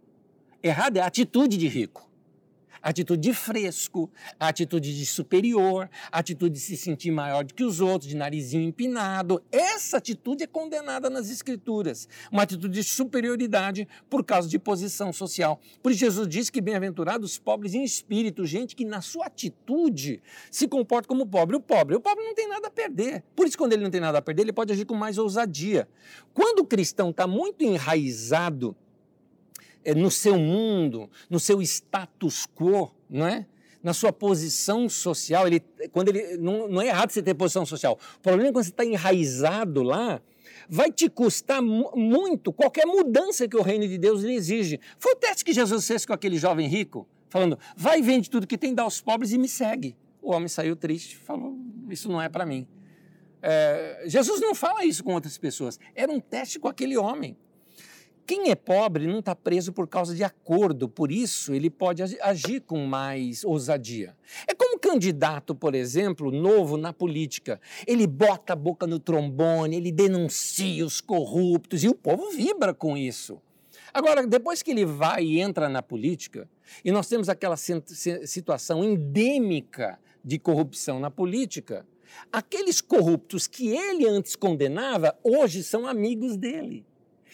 Errado é a atitude de rico. Atitude de fresco, atitude de superior, atitude de se sentir maior do que os outros, de narizinho empinado. Essa atitude é condenada nas Escrituras. Uma atitude de superioridade por causa de posição social. Por isso, Jesus diz que bem-aventurados os pobres em espírito, gente que na sua atitude se comporta como pobre. O pobre, o pobre não tem nada a perder. Por isso, quando ele não tem nada a perder, ele pode agir com mais ousadia. Quando o cristão está muito enraizado no seu mundo, no seu status quo, não é? na sua posição social, ele, quando ele não, não é errado você ter posição social. O problema é quando você está enraizado lá, vai te custar muito qualquer mudança que o reino de Deus lhe exige. Foi o teste que Jesus fez com aquele jovem rico, falando: vai vende tudo que tem, dá aos pobres e me segue. O homem saiu triste, falou: isso não é para mim. É, Jesus não fala isso com outras pessoas. Era um teste com aquele homem. Quem é pobre não está preso por causa de acordo, por isso ele pode agir com mais ousadia. É como um candidato, por exemplo, novo na política. Ele bota a boca no trombone, ele denuncia os corruptos e o povo vibra com isso. Agora, depois que ele vai e entra na política, e nós temos aquela situação endêmica de corrupção na política, aqueles corruptos que ele antes condenava, hoje são amigos dele.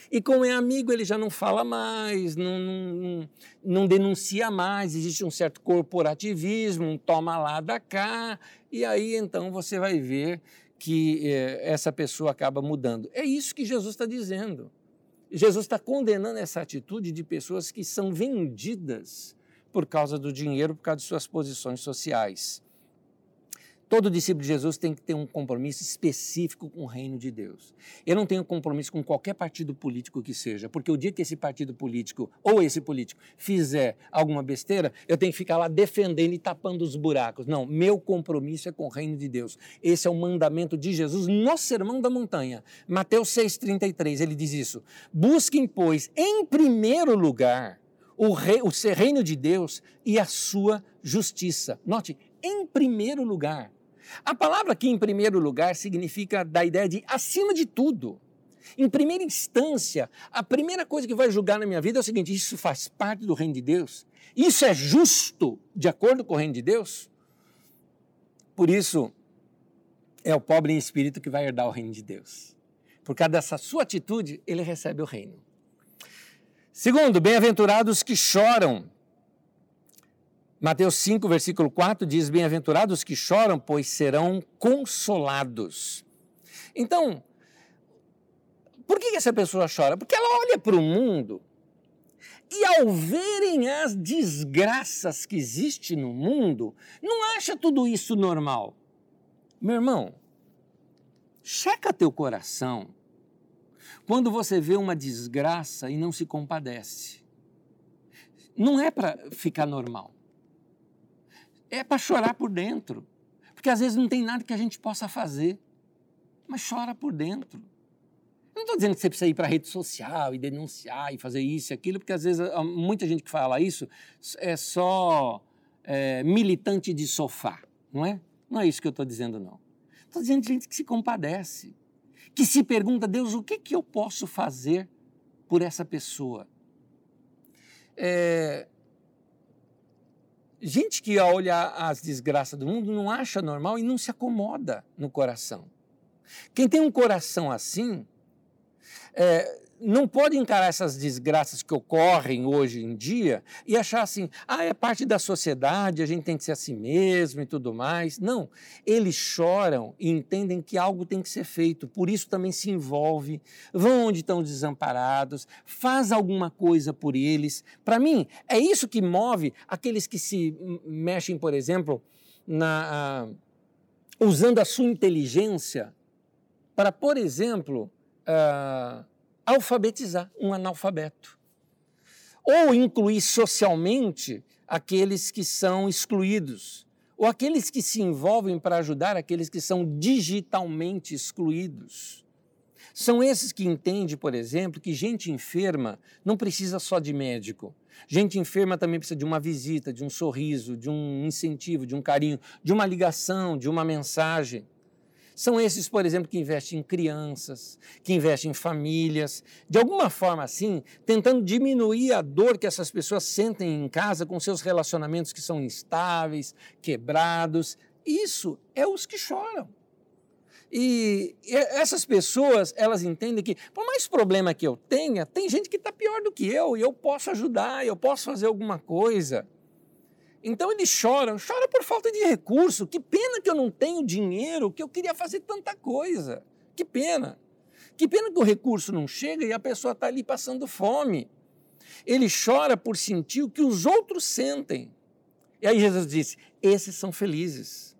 E como é amigo, ele já não fala mais, não, não, não denuncia mais, existe um certo corporativismo, um toma lá da cá, e aí então você vai ver que é, essa pessoa acaba mudando. É isso que Jesus está dizendo. Jesus está condenando essa atitude de pessoas que são vendidas por causa do dinheiro, por causa de suas posições sociais. Todo discípulo de Jesus tem que ter um compromisso específico com o reino de Deus. Eu não tenho compromisso com qualquer partido político que seja, porque o dia que esse partido político ou esse político fizer alguma besteira, eu tenho que ficar lá defendendo e tapando os buracos. Não, meu compromisso é com o reino de Deus. Esse é o mandamento de Jesus no Sermão da Montanha. Mateus 6,33, ele diz isso. Busquem, pois, em primeiro lugar o, rei, o reino de Deus e a sua justiça. Note, em primeiro lugar. A palavra aqui, em primeiro lugar, significa da ideia de acima de tudo. Em primeira instância, a primeira coisa que vai julgar na minha vida é o seguinte: isso faz parte do reino de Deus? Isso é justo de acordo com o reino de Deus? Por isso, é o pobre em espírito que vai herdar o reino de Deus. Por causa dessa sua atitude, ele recebe o reino. Segundo, bem-aventurados que choram, Mateus 5, versículo 4 diz: Bem-aventurados que choram, pois serão consolados. Então, por que essa pessoa chora? Porque ela olha para o mundo e, ao verem as desgraças que existem no mundo, não acha tudo isso normal. Meu irmão, checa teu coração quando você vê uma desgraça e não se compadece. Não é para ficar normal é para chorar por dentro. Porque às vezes não tem nada que a gente possa fazer, mas chora por dentro. Eu não estou dizendo que você precisa ir para a rede social e denunciar e fazer isso e aquilo, porque às vezes muita gente que fala isso é só é, militante de sofá, não é? Não é isso que eu estou dizendo, não. Estou dizendo gente que se compadece, que se pergunta, Deus, o que, que eu posso fazer por essa pessoa? É, Gente que olha as desgraças do mundo não acha normal e não se acomoda no coração. Quem tem um coração assim, é, não pode encarar essas desgraças que ocorrem hoje em dia e achar assim, ah, é parte da sociedade, a gente tem que ser assim mesmo e tudo mais. Não, eles choram e entendem que algo tem que ser feito, por isso também se envolve, vão onde estão desamparados, faz alguma coisa por eles. Para mim, é isso que move aqueles que se mexem, por exemplo, na, uh, usando a sua inteligência para, por exemplo, uh, alfabetizar um analfabeto. Ou incluir socialmente aqueles que são excluídos, ou aqueles que se envolvem para ajudar aqueles que são digitalmente excluídos. São esses que entendem, por exemplo, que gente enferma não precisa só de médico. Gente enferma também precisa de uma visita, de um sorriso, de um incentivo, de um carinho, de uma ligação, de uma mensagem. São esses, por exemplo, que investem em crianças, que investem em famílias, de alguma forma assim, tentando diminuir a dor que essas pessoas sentem em casa com seus relacionamentos que são instáveis, quebrados. Isso é os que choram. E essas pessoas, elas entendem que, por mais problema que eu tenha, tem gente que está pior do que eu e eu posso ajudar, eu posso fazer alguma coisa. Então eles choram, choram por falta de recurso. Que pena que eu não tenho dinheiro, que eu queria fazer tanta coisa. Que pena. Que pena que o recurso não chega e a pessoa está ali passando fome. Ele chora por sentir o que os outros sentem. E aí Jesus disse: esses são felizes.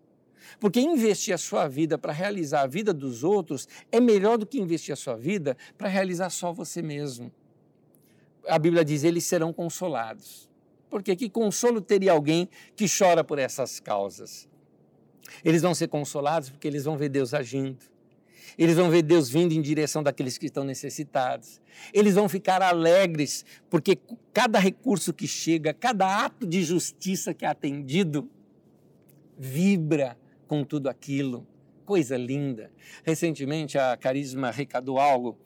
Porque investir a sua vida para realizar a vida dos outros é melhor do que investir a sua vida para realizar só você mesmo. A Bíblia diz: eles serão consolados. Porque que consolo teria alguém que chora por essas causas? Eles vão ser consolados porque eles vão ver Deus agindo. Eles vão ver Deus vindo em direção daqueles que estão necessitados. Eles vão ficar alegres porque cada recurso que chega, cada ato de justiça que é atendido, vibra com tudo aquilo. Coisa linda. Recentemente, a Carisma arrecadou algo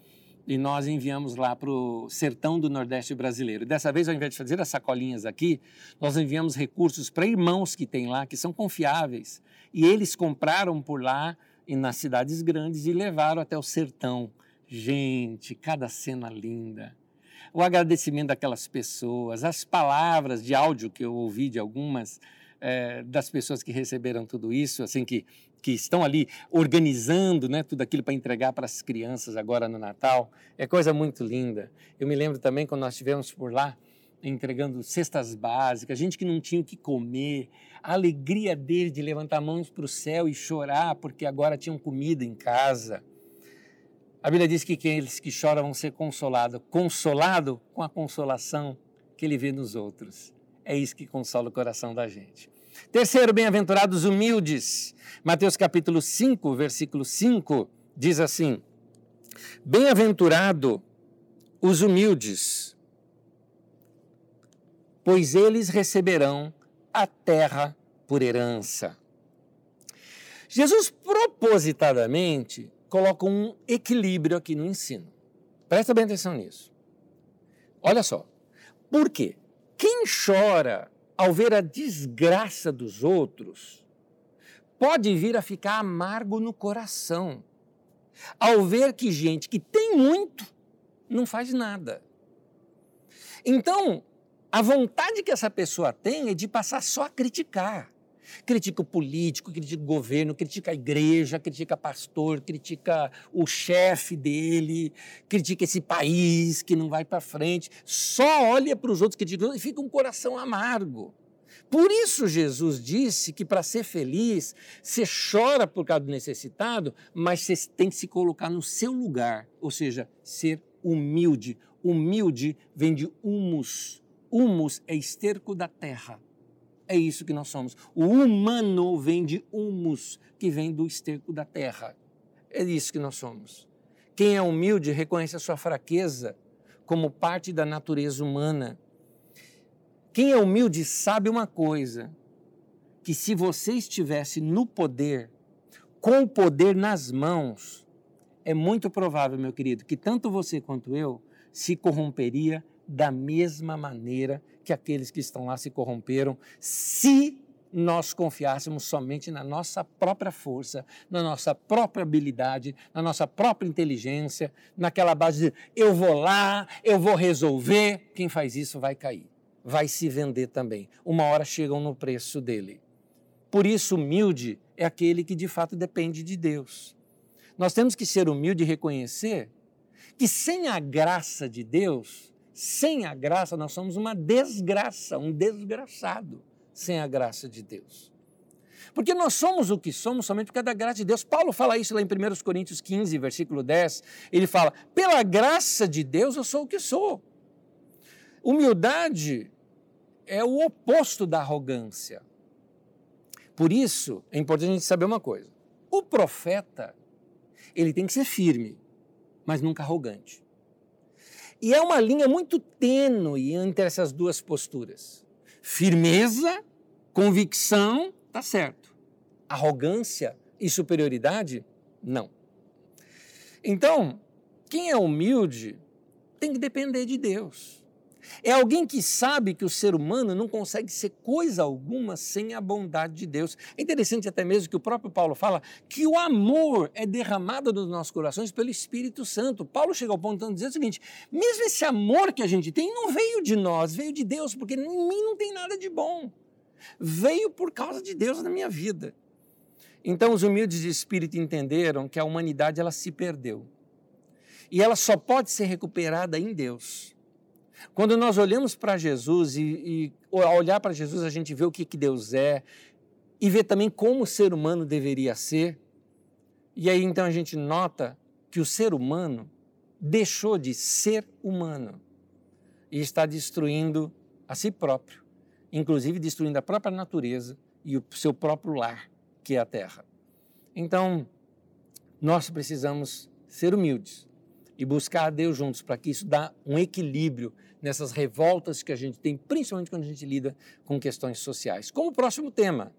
e nós enviamos lá para o sertão do Nordeste brasileiro. Dessa vez, ao invés de fazer as sacolinhas aqui, nós enviamos recursos para irmãos que tem lá, que são confiáveis. E eles compraram por lá, e nas cidades grandes, e levaram até o sertão. Gente, cada cena linda. O agradecimento daquelas pessoas, as palavras de áudio que eu ouvi de algumas é, das pessoas que receberam tudo isso, assim que que estão ali organizando né, tudo aquilo para entregar para as crianças agora no Natal. É coisa muito linda. Eu me lembro também quando nós estivemos por lá, entregando cestas básicas, gente que não tinha o que comer, a alegria dele de levantar mãos para o céu e chorar porque agora tinham comida em casa. A Bíblia diz que aqueles que choram vão ser consolados, consolado com a consolação que ele vê nos outros. É isso que consola o coração da gente. Terceiro, bem-aventurados humildes. Mateus capítulo 5, versículo 5 diz assim: Bem-aventurado os humildes, pois eles receberão a terra por herança. Jesus propositadamente coloca um equilíbrio aqui no ensino. Presta bem atenção nisso. Olha só. Por quê? Quem chora ao ver a desgraça dos outros, pode vir a ficar amargo no coração, ao ver que gente que tem muito não faz nada. Então, a vontade que essa pessoa tem é de passar só a criticar. Critica o político, critica o governo, critica a igreja, critica pastor, critica o chefe dele, critica esse país que não vai para frente. Só olha para os outros criticam e fica um coração amargo. Por isso Jesus disse que para ser feliz, você chora por causa do necessitado, mas você tem que se colocar no seu lugar, ou seja, ser humilde. Humilde vem de humus. Humus é esterco da terra. É isso que nós somos. O humano vem de humus, que vem do esterco da terra. É isso que nós somos. Quem é humilde reconhece a sua fraqueza como parte da natureza humana. Quem é humilde sabe uma coisa: que se você estivesse no poder, com o poder nas mãos, é muito provável, meu querido, que tanto você quanto eu se corromperia da mesma maneira que aqueles que estão lá se corromperam, se nós confiássemos somente na nossa própria força, na nossa própria habilidade, na nossa própria inteligência, naquela base de eu vou lá, eu vou resolver. Quem faz isso vai cair, vai se vender também. Uma hora chegam no preço dele. Por isso, humilde é aquele que de fato depende de Deus. Nós temos que ser humilde e reconhecer que sem a graça de Deus, sem a graça, nós somos uma desgraça, um desgraçado sem a graça de Deus. Porque nós somos o que somos somente por causa da graça de Deus. Paulo fala isso lá em 1 Coríntios 15, versículo 10. Ele fala: pela graça de Deus eu sou o que sou. Humildade é o oposto da arrogância. Por isso, é importante a gente saber uma coisa: o profeta, ele tem que ser firme, mas nunca arrogante. E é uma linha muito tênue entre essas duas posturas. Firmeza, convicção, tá certo. Arrogância e superioridade, não. Então, quem é humilde tem que depender de Deus. É alguém que sabe que o ser humano não consegue ser coisa alguma sem a bondade de Deus. É interessante até mesmo que o próprio Paulo fala que o amor é derramado nos nossos corações pelo Espírito Santo. Paulo chega ao ponto de dizer o seguinte: mesmo esse amor que a gente tem não veio de nós, veio de Deus, porque em mim não tem nada de bom. Veio por causa de Deus na minha vida. Então os humildes de espírito entenderam que a humanidade ela se perdeu. E ela só pode ser recuperada em Deus. Quando nós olhamos para Jesus e, e ao olhar para Jesus a gente vê o que, que Deus é e vê também como o ser humano deveria ser, e aí então a gente nota que o ser humano deixou de ser humano e está destruindo a si próprio, inclusive destruindo a própria natureza e o seu próprio lar, que é a terra. Então, nós precisamos ser humildes e buscar a Deus juntos para que isso dá um equilíbrio nessas revoltas que a gente tem, principalmente quando a gente lida com questões sociais. Como próximo tema,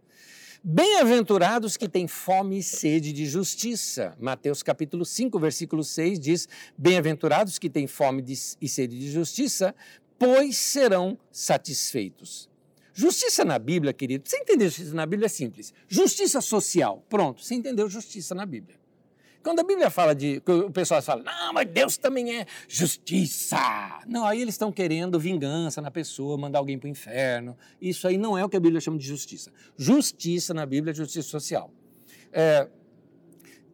Bem-aventurados que têm fome e sede de justiça. Mateus capítulo 5, versículo 6 diz: Bem-aventurados que têm fome e sede de justiça, pois serão satisfeitos. Justiça na Bíblia, querido, você entender justiça na Bíblia é simples. Justiça social, pronto, você entendeu justiça na Bíblia. Quando a Bíblia fala de. O pessoal fala, não, mas Deus também é justiça. Não, aí eles estão querendo vingança na pessoa, mandar alguém para o inferno. Isso aí não é o que a Bíblia chama de justiça. Justiça na Bíblia é justiça social. É,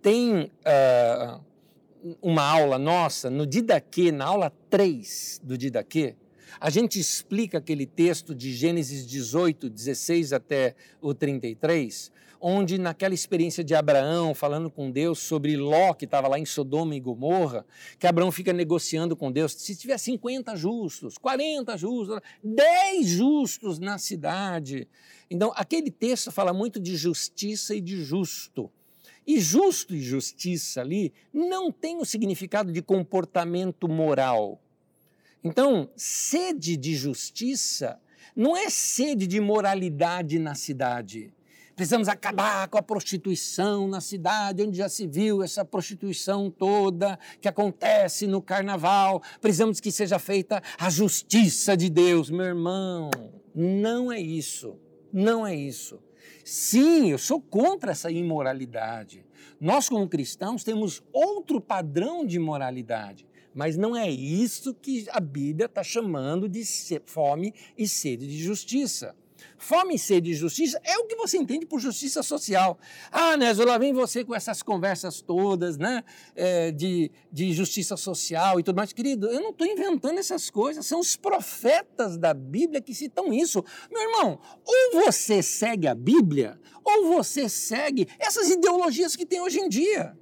tem uh, uma aula nossa no Didaquê, na aula 3 do Didaquê, a gente explica aquele texto de Gênesis 18, 16 até o 33, onde naquela experiência de Abraão falando com Deus sobre Ló, que estava lá em Sodoma e Gomorra, que Abraão fica negociando com Deus, se tiver 50 justos, 40 justos, 10 justos na cidade. Então, aquele texto fala muito de justiça e de justo. E justo e justiça ali não tem o significado de comportamento moral. Então, sede de justiça não é sede de moralidade na cidade. Precisamos acabar com a prostituição na cidade, onde já se viu essa prostituição toda que acontece no carnaval. Precisamos que seja feita a justiça de Deus. Meu irmão, não é isso. Não é isso. Sim, eu sou contra essa imoralidade. Nós, como cristãos, temos outro padrão de moralidade. Mas não é isso que a Bíblia está chamando de fome e sede de justiça. Fome e sede de justiça é o que você entende por justiça social. Ah, Nézio, lá vem você com essas conversas todas, né? É, de, de justiça social e tudo mais. Querido, eu não estou inventando essas coisas, são os profetas da Bíblia que citam isso. Meu irmão, ou você segue a Bíblia, ou você segue essas ideologias que tem hoje em dia.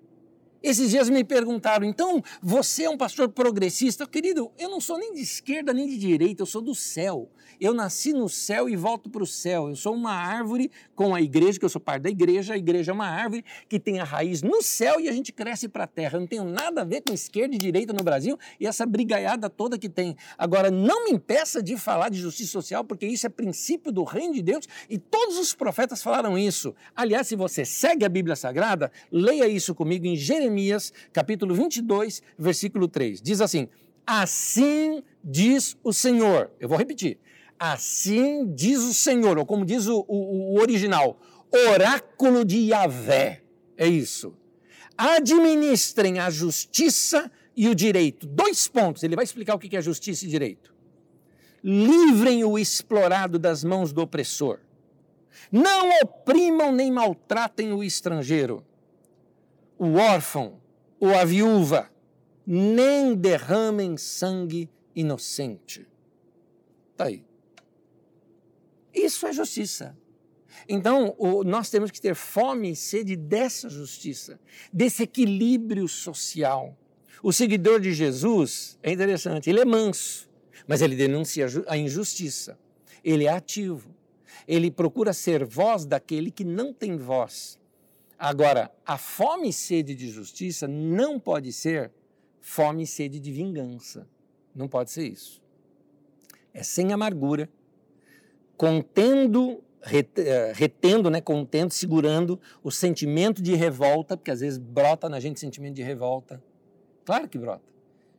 Esses dias me perguntaram, então você é um pastor progressista? Querido, eu não sou nem de esquerda nem de direita, eu sou do céu. Eu nasci no céu e volto para o céu. Eu sou uma árvore com a igreja, que eu sou parte da igreja. A igreja é uma árvore que tem a raiz no céu e a gente cresce para a terra. Eu não tenho nada a ver com esquerda e direita no Brasil e essa brigaiada toda que tem. Agora, não me impeça de falar de justiça social, porque isso é princípio do reino de Deus e todos os profetas falaram isso. Aliás, se você segue a Bíblia Sagrada, leia isso comigo em Jeremias, capítulo 22, versículo 3. Diz assim: Assim diz o Senhor. Eu vou repetir. Assim diz o Senhor, ou como diz o, o, o original, oráculo de Yahvé. É isso. Administrem a justiça e o direito. Dois pontos, ele vai explicar o que é justiça e direito. Livrem o explorado das mãos do opressor. Não oprimam nem maltratem o estrangeiro, o órfão ou a viúva, nem derramem sangue inocente. Está aí. Isso é justiça. Então, o, nós temos que ter fome e sede dessa justiça, desse equilíbrio social. O seguidor de Jesus é interessante, ele é manso, mas ele denuncia a injustiça. Ele é ativo. Ele procura ser voz daquele que não tem voz. Agora, a fome e sede de justiça não pode ser fome e sede de vingança. Não pode ser isso. É sem amargura, contendo, eh, retendo, né, contendo, segurando o sentimento de revolta, porque às vezes brota na gente sentimento de revolta. Claro que brota.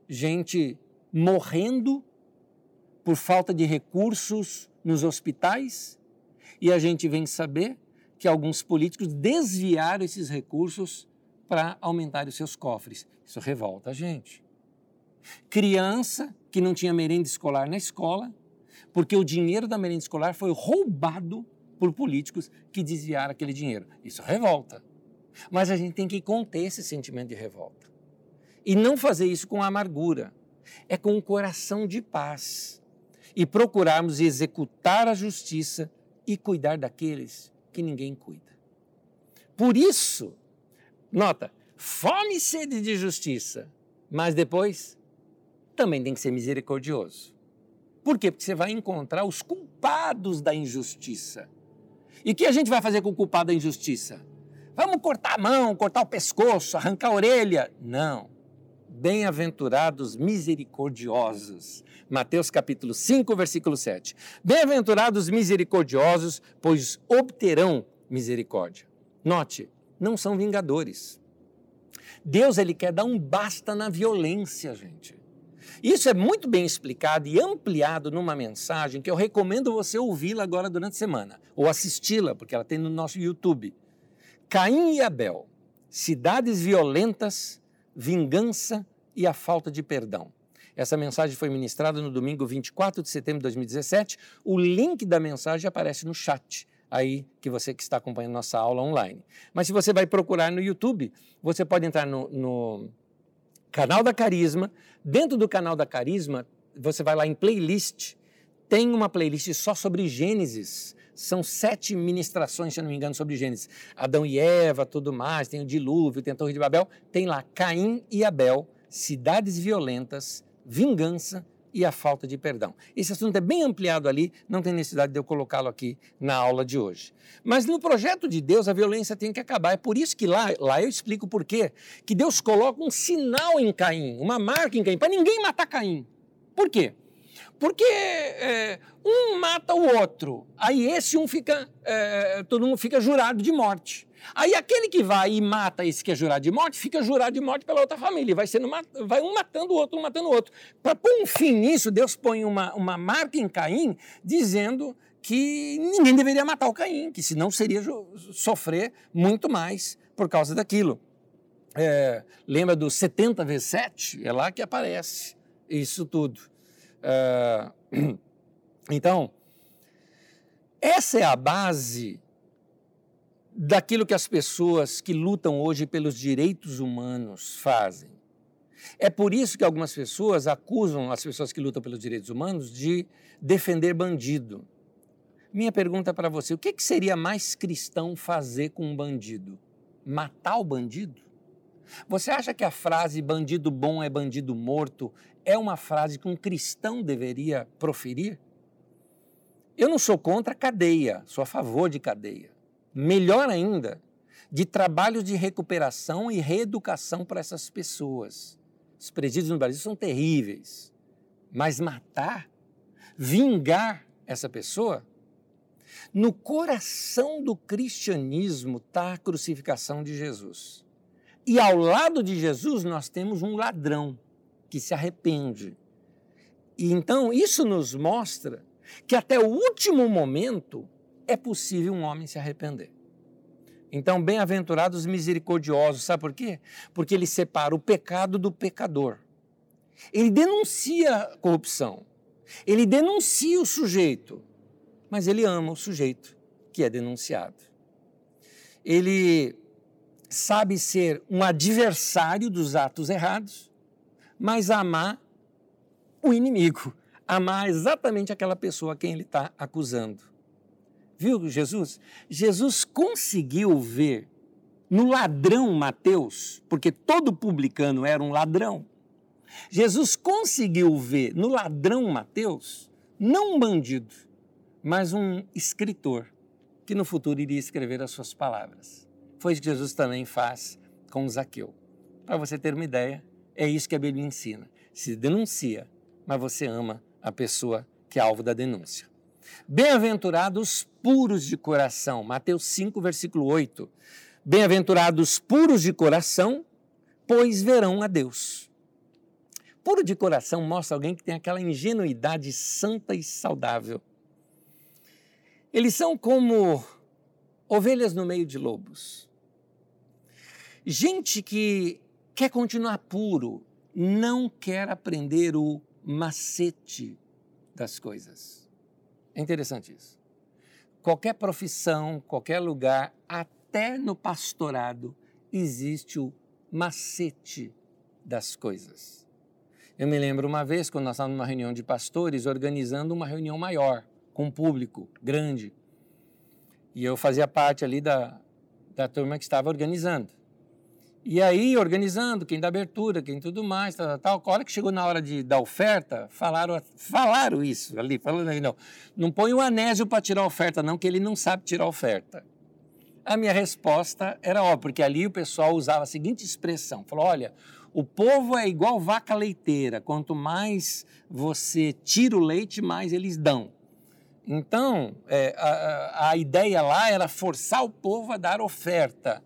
Gente morrendo por falta de recursos nos hospitais, e a gente vem saber que alguns políticos desviaram esses recursos para aumentar os seus cofres. Isso revolta a gente. Criança que não tinha merenda escolar na escola, porque o dinheiro da merenda escolar foi roubado por políticos que desviaram aquele dinheiro. Isso revolta. Mas a gente tem que conter esse sentimento de revolta. E não fazer isso com amargura. É com um coração de paz. E procurarmos executar a justiça e cuidar daqueles que ninguém cuida. Por isso, nota, fome e sede de justiça, mas depois também tem que ser misericordioso. Por quê? Porque você vai encontrar os culpados da injustiça. E o que a gente vai fazer com o culpado da injustiça? Vamos cortar a mão, cortar o pescoço, arrancar a orelha? Não. Bem-aventurados misericordiosos. Mateus capítulo 5, versículo 7. Bem-aventurados misericordiosos, pois obterão misericórdia. Note, não são vingadores. Deus ele quer dar um basta na violência, gente. Isso é muito bem explicado e ampliado numa mensagem que eu recomendo você ouvi-la agora durante a semana, ou assisti-la, porque ela tem no nosso YouTube. Caim e Abel, cidades violentas, vingança e a falta de perdão. Essa mensagem foi ministrada no domingo 24 de setembro de 2017. O link da mensagem aparece no chat aí que você que está acompanhando nossa aula online. Mas se você vai procurar no YouTube, você pode entrar no, no canal da Carisma. Dentro do canal da Carisma, você vai lá em playlist, tem uma playlist só sobre Gênesis. São sete ministrações, se eu não me engano, sobre Gênesis. Adão e Eva, tudo mais, tem o dilúvio, tem a Torre de Babel. Tem lá Caim e Abel, cidades violentas, vingança e a falta de perdão. Esse assunto é bem ampliado ali, não tem necessidade de eu colocá-lo aqui na aula de hoje. Mas no projeto de Deus, a violência tem que acabar. É por isso que lá, lá eu explico por quê. Que Deus coloca um sinal em Caim, uma marca em Caim, para ninguém matar Caim. Por quê? Porque é, um mata o outro, aí esse um fica, é, todo mundo fica jurado de morte. Aí aquele que vai e mata esse que é jurado de morte, fica jurado de morte pela outra família. Vai, sendo, vai um matando o outro, um matando o outro. Para pôr um fim nisso, Deus põe uma, uma marca em Caim dizendo que ninguém deveria matar o Caim, que senão seria sofrer muito mais por causa daquilo. É, lembra do 70 vezes 7? É lá que aparece isso tudo. É, (clears throat) então, essa é a base daquilo que as pessoas que lutam hoje pelos direitos humanos fazem. É por isso que algumas pessoas acusam as pessoas que lutam pelos direitos humanos de defender bandido. Minha pergunta para você: o que, que seria mais cristão fazer com um bandido? Matar o bandido? Você acha que a frase bandido bom é bandido morto é uma frase que um cristão deveria proferir? Eu não sou contra cadeia, sou a favor de cadeia melhor ainda, de trabalhos de recuperação e reeducação para essas pessoas. Os presídios no Brasil são terríveis, mas matar, vingar essa pessoa, no coração do cristianismo está a crucificação de Jesus. E ao lado de Jesus nós temos um ladrão que se arrepende. E então isso nos mostra que até o último momento é possível um homem se arrepender. Então, bem-aventurados misericordiosos, sabe por quê? Porque ele separa o pecado do pecador. Ele denuncia a corrupção, ele denuncia o sujeito, mas ele ama o sujeito que é denunciado. Ele sabe ser um adversário dos atos errados, mas amar o inimigo, amar exatamente aquela pessoa a quem ele está acusando. Viu Jesus? Jesus conseguiu ver no ladrão Mateus, porque todo publicano era um ladrão. Jesus conseguiu ver no ladrão Mateus não um bandido, mas um escritor que no futuro iria escrever as suas palavras. Foi isso que Jesus também faz com Zaqueu. Para você ter uma ideia, é isso que a Bíblia ensina. Se denuncia, mas você ama a pessoa que é alvo da denúncia. Bem-aventurados puros de coração. Mateus 5, versículo 8. Bem-aventurados puros de coração, pois verão a Deus. Puro de coração mostra alguém que tem aquela ingenuidade santa e saudável. Eles são como ovelhas no meio de lobos. Gente que quer continuar puro, não quer aprender o macete das coisas. É interessante isso. Qualquer profissão, qualquer lugar, até no pastorado, existe o macete das coisas. Eu me lembro uma vez, quando nós estávamos numa reunião de pastores, organizando uma reunião maior, com um público grande. E eu fazia parte ali da, da turma que estava organizando. E aí, organizando, quem dá abertura, quem tudo mais, tal, tal. A hora que chegou na hora de dar oferta, falaram, falaram isso ali, falando não, não põe o anésio para tirar oferta, não, que ele não sabe tirar oferta. A minha resposta era ó, porque ali o pessoal usava a seguinte expressão: falou, olha, o povo é igual vaca leiteira, quanto mais você tira o leite, mais eles dão. Então, é, a, a ideia lá era forçar o povo a dar oferta.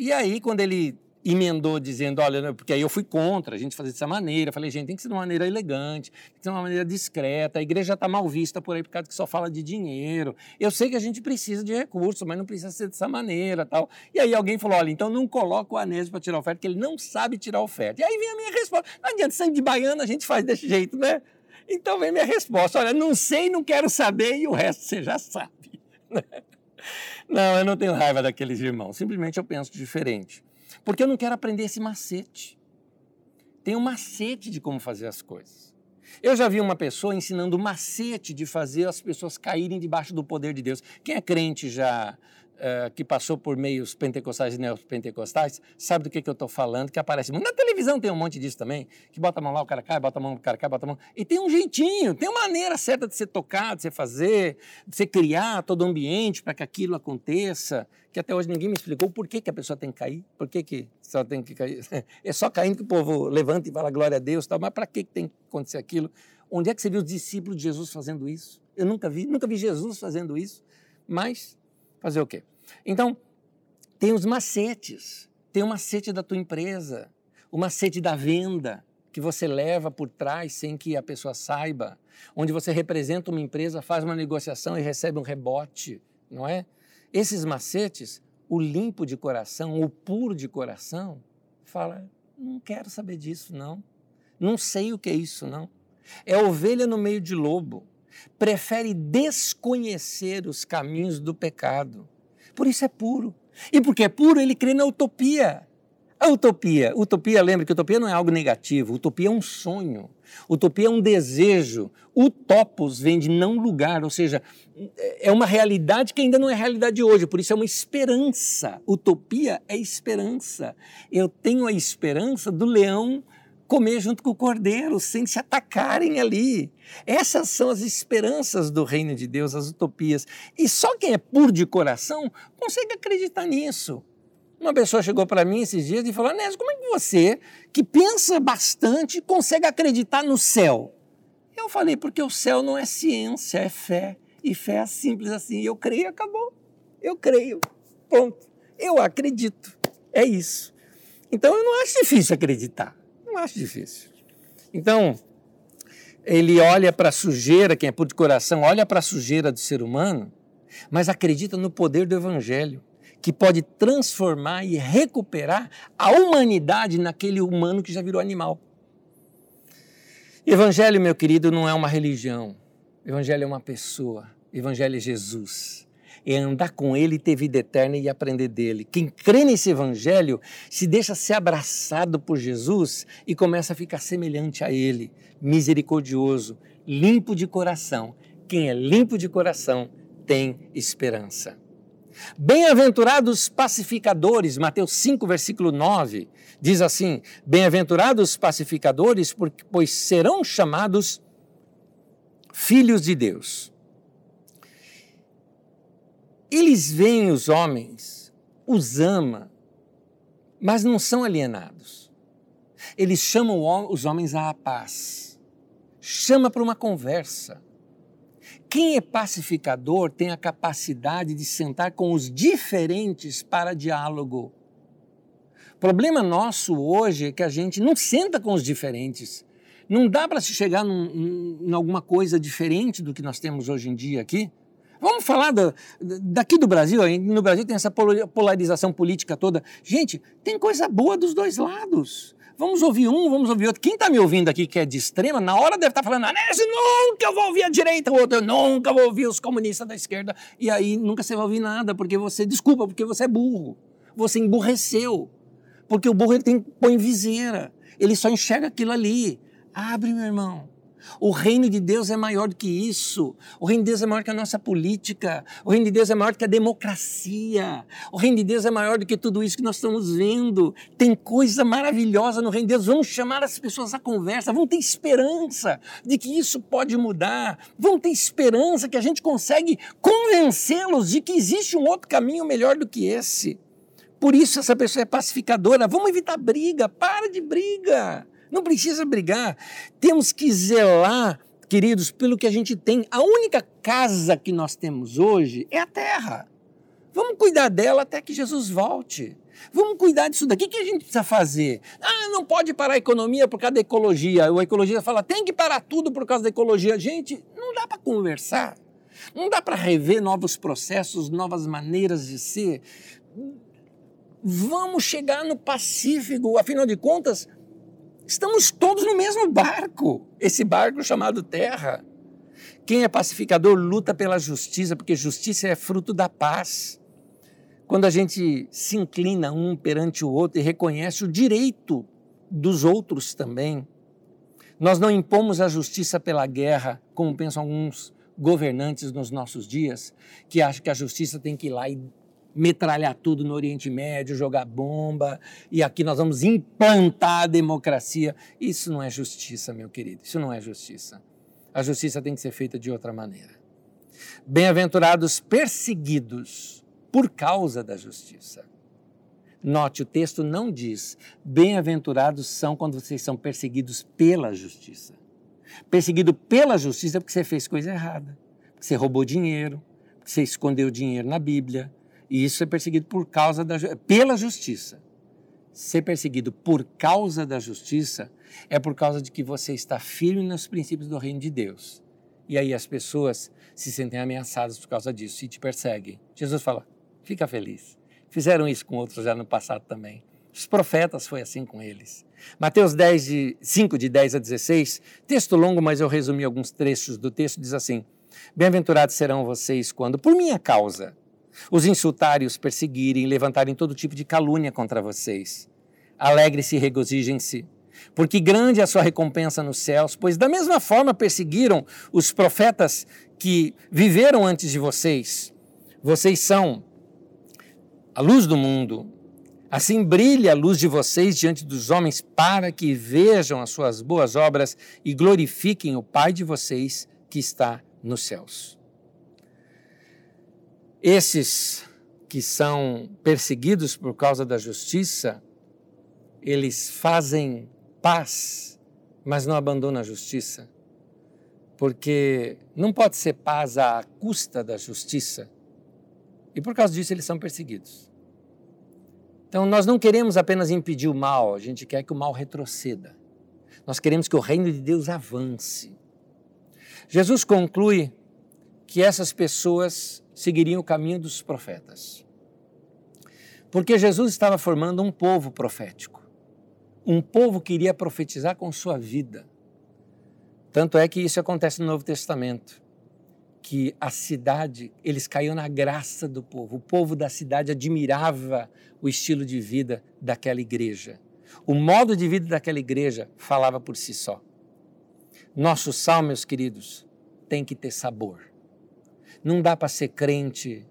E aí, quando ele emendou dizendo, olha, porque aí eu fui contra a gente fazer dessa maneira, falei, gente, tem que ser de uma maneira elegante, tem que ser de uma maneira discreta, a igreja está mal vista por aí por causa que só fala de dinheiro, eu sei que a gente precisa de recursos, mas não precisa ser dessa maneira, tal. E aí alguém falou, olha, então não coloca o Anésio para tirar oferta, porque ele não sabe tirar oferta. E aí vem a minha resposta, não adianta, sangue de baiano a gente faz desse jeito, né? Então vem minha resposta, olha, não sei, não quero saber e o resto você já sabe. (laughs) Não, eu não tenho raiva daqueles irmãos. Simplesmente eu penso diferente. Porque eu não quero aprender esse macete. Tem um macete de como fazer as coisas. Eu já vi uma pessoa ensinando o macete de fazer as pessoas caírem debaixo do poder de Deus. Quem é crente já uh, que passou por meios pentecostais e neopentecostais, sabe do que, que eu estou falando, que aparece muito. Na televisão tem um monte disso também, que bota a mão lá, o cara cai, bota a mão, o cara cai, bota a mão. E tem um jeitinho, tem uma maneira certa de ser tocado, de você fazer, de você criar todo o ambiente para que aquilo aconteça, que até hoje ninguém me explicou por que, que a pessoa tem que cair, por que, que só tem que cair. (laughs) É só caindo que o povo levanta e fala glória a Deus, tal, mas para que, que tem que acontecer aquilo? Onde é que você viu os discípulos de Jesus fazendo isso? Eu nunca vi, nunca vi Jesus fazendo isso, mas fazer o quê? Então, tem os macetes. Tem o macete da tua empresa, o macete da venda que você leva por trás sem que a pessoa saiba, onde você representa uma empresa, faz uma negociação e recebe um rebote, não é? Esses macetes, o limpo de coração, o puro de coração, fala: não quero saber disso, não. Não sei o que é isso, não. É ovelha no meio de lobo. Prefere desconhecer os caminhos do pecado por isso é puro. E porque é puro, ele crê na utopia. A utopia, utopia, lembra que utopia não é algo negativo, utopia é um sonho, utopia é um desejo. Utopos vem de não lugar, ou seja, é uma realidade que ainda não é realidade hoje, por isso é uma esperança. Utopia é esperança. Eu tenho a esperança do leão comer junto com o cordeiro, sem se atacarem ali. Essas são as esperanças do reino de Deus, as utopias. E só quem é puro de coração consegue acreditar nisso. Uma pessoa chegou para mim esses dias e falou: Anésio, como é que você, que pensa bastante, consegue acreditar no céu? Eu falei: porque o céu não é ciência, é fé. E fé é simples assim. Eu creio, acabou. Eu creio. Ponto. Eu acredito. É isso. Então eu não acho difícil acreditar. Não acho difícil. Então, ele olha para a sujeira, quem é puro de coração, olha para a sujeira do ser humano, mas acredita no poder do Evangelho, que pode transformar e recuperar a humanidade naquele humano que já virou animal. Evangelho, meu querido, não é uma religião. Evangelho é uma pessoa. Evangelho é Jesus é andar com Ele, ter vida eterna e aprender dele. Quem crê nesse Evangelho se deixa ser abraçado por Jesus e começa a ficar semelhante a Ele, misericordioso, limpo de coração. Quem é limpo de coração tem esperança. Bem-aventurados pacificadores, Mateus 5, versículo 9, diz assim: Bem-aventurados pacificadores, pois serão chamados filhos de Deus. Eles veem os homens, os ama, mas não são alienados. Eles chamam os homens à paz, chama para uma conversa. Quem é pacificador tem a capacidade de sentar com os diferentes para diálogo. O problema nosso hoje é que a gente não senta com os diferentes. Não dá para se chegar em alguma coisa diferente do que nós temos hoje em dia aqui. Vamos falar daqui do Brasil, no Brasil tem essa polarização política toda. Gente, tem coisa boa dos dois lados. Vamos ouvir um, vamos ouvir outro. Quem está me ouvindo aqui que é de extrema, na hora deve estar tá falando, Anésio, nunca eu vou ouvir a direita, o outro, eu nunca vou ouvir os comunistas da esquerda. E aí nunca você vai ouvir nada, porque você, desculpa, porque você é burro. Você emburreceu. Porque o burro ele tem, põe viseira. Ele só enxerga aquilo ali. Abre, meu irmão. O reino de Deus é maior do que isso. O reino de Deus é maior que a nossa política. O reino de Deus é maior que a democracia. O reino de Deus é maior do que tudo isso que nós estamos vendo. Tem coisa maravilhosa no reino de Deus. Vamos chamar as pessoas à conversa. Vamos ter esperança de que isso pode mudar. Vamos ter esperança que a gente consegue convencê-los de que existe um outro caminho melhor do que esse. Por isso essa pessoa é pacificadora. Vamos evitar briga. Para de briga. Não precisa brigar. Temos que zelar, queridos, pelo que a gente tem. A única casa que nós temos hoje é a terra. Vamos cuidar dela até que Jesus volte. Vamos cuidar disso daqui. O que a gente precisa fazer? Ah, não pode parar a economia por causa da ecologia. A ecologia fala, tem que parar tudo por causa da ecologia. Gente, não dá para conversar. Não dá para rever novos processos, novas maneiras de ser. Vamos chegar no Pacífico. Afinal de contas, Estamos todos no mesmo barco, esse barco chamado Terra. Quem é pacificador luta pela justiça, porque justiça é fruto da paz. Quando a gente se inclina um perante o outro e reconhece o direito dos outros também. Nós não impomos a justiça pela guerra, como pensam alguns governantes nos nossos dias, que acham que a justiça tem que ir lá e metralhar tudo no Oriente Médio, jogar bomba, e aqui nós vamos implantar a democracia. Isso não é justiça, meu querido, isso não é justiça. A justiça tem que ser feita de outra maneira. Bem-aventurados perseguidos por causa da justiça. Note, o texto não diz bem-aventurados são quando vocês são perseguidos pela justiça. Perseguido pela justiça é porque você fez coisa errada, porque você roubou dinheiro, porque você escondeu dinheiro na Bíblia, e isso é perseguido por causa da pela justiça. Ser perseguido por causa da justiça é por causa de que você está firme nos princípios do reino de Deus. E aí as pessoas se sentem ameaçadas por causa disso e te perseguem. Jesus fala: fica feliz. Fizeram isso com outros já no passado também. Os profetas foi assim com eles. Mateus 10, de, 5, de 10 a 16, texto longo, mas eu resumi alguns trechos do texto, diz assim: Bem-aventurados serão vocês quando, por minha causa, os insultarem, os perseguirem, levantarem todo tipo de calúnia contra vocês. Alegre-se e regozijem-se, porque grande é a sua recompensa nos céus, pois da mesma forma perseguiram os profetas que viveram antes de vocês. Vocês são a luz do mundo. Assim brilha a luz de vocês diante dos homens, para que vejam as suas boas obras e glorifiquem o Pai de vocês que está nos céus. Esses que são perseguidos por causa da justiça, eles fazem paz, mas não abandonam a justiça. Porque não pode ser paz à custa da justiça. E por causa disso eles são perseguidos. Então nós não queremos apenas impedir o mal, a gente quer que o mal retroceda. Nós queremos que o reino de Deus avance. Jesus conclui que essas pessoas seguiriam o caminho dos profetas. Porque Jesus estava formando um povo profético. Um povo que iria profetizar com sua vida. Tanto é que isso acontece no Novo Testamento. Que a cidade, eles caíam na graça do povo. O povo da cidade admirava o estilo de vida daquela igreja. O modo de vida daquela igreja falava por si só. Nosso sal, meus queridos, tem que ter sabor. Não dá para ser crente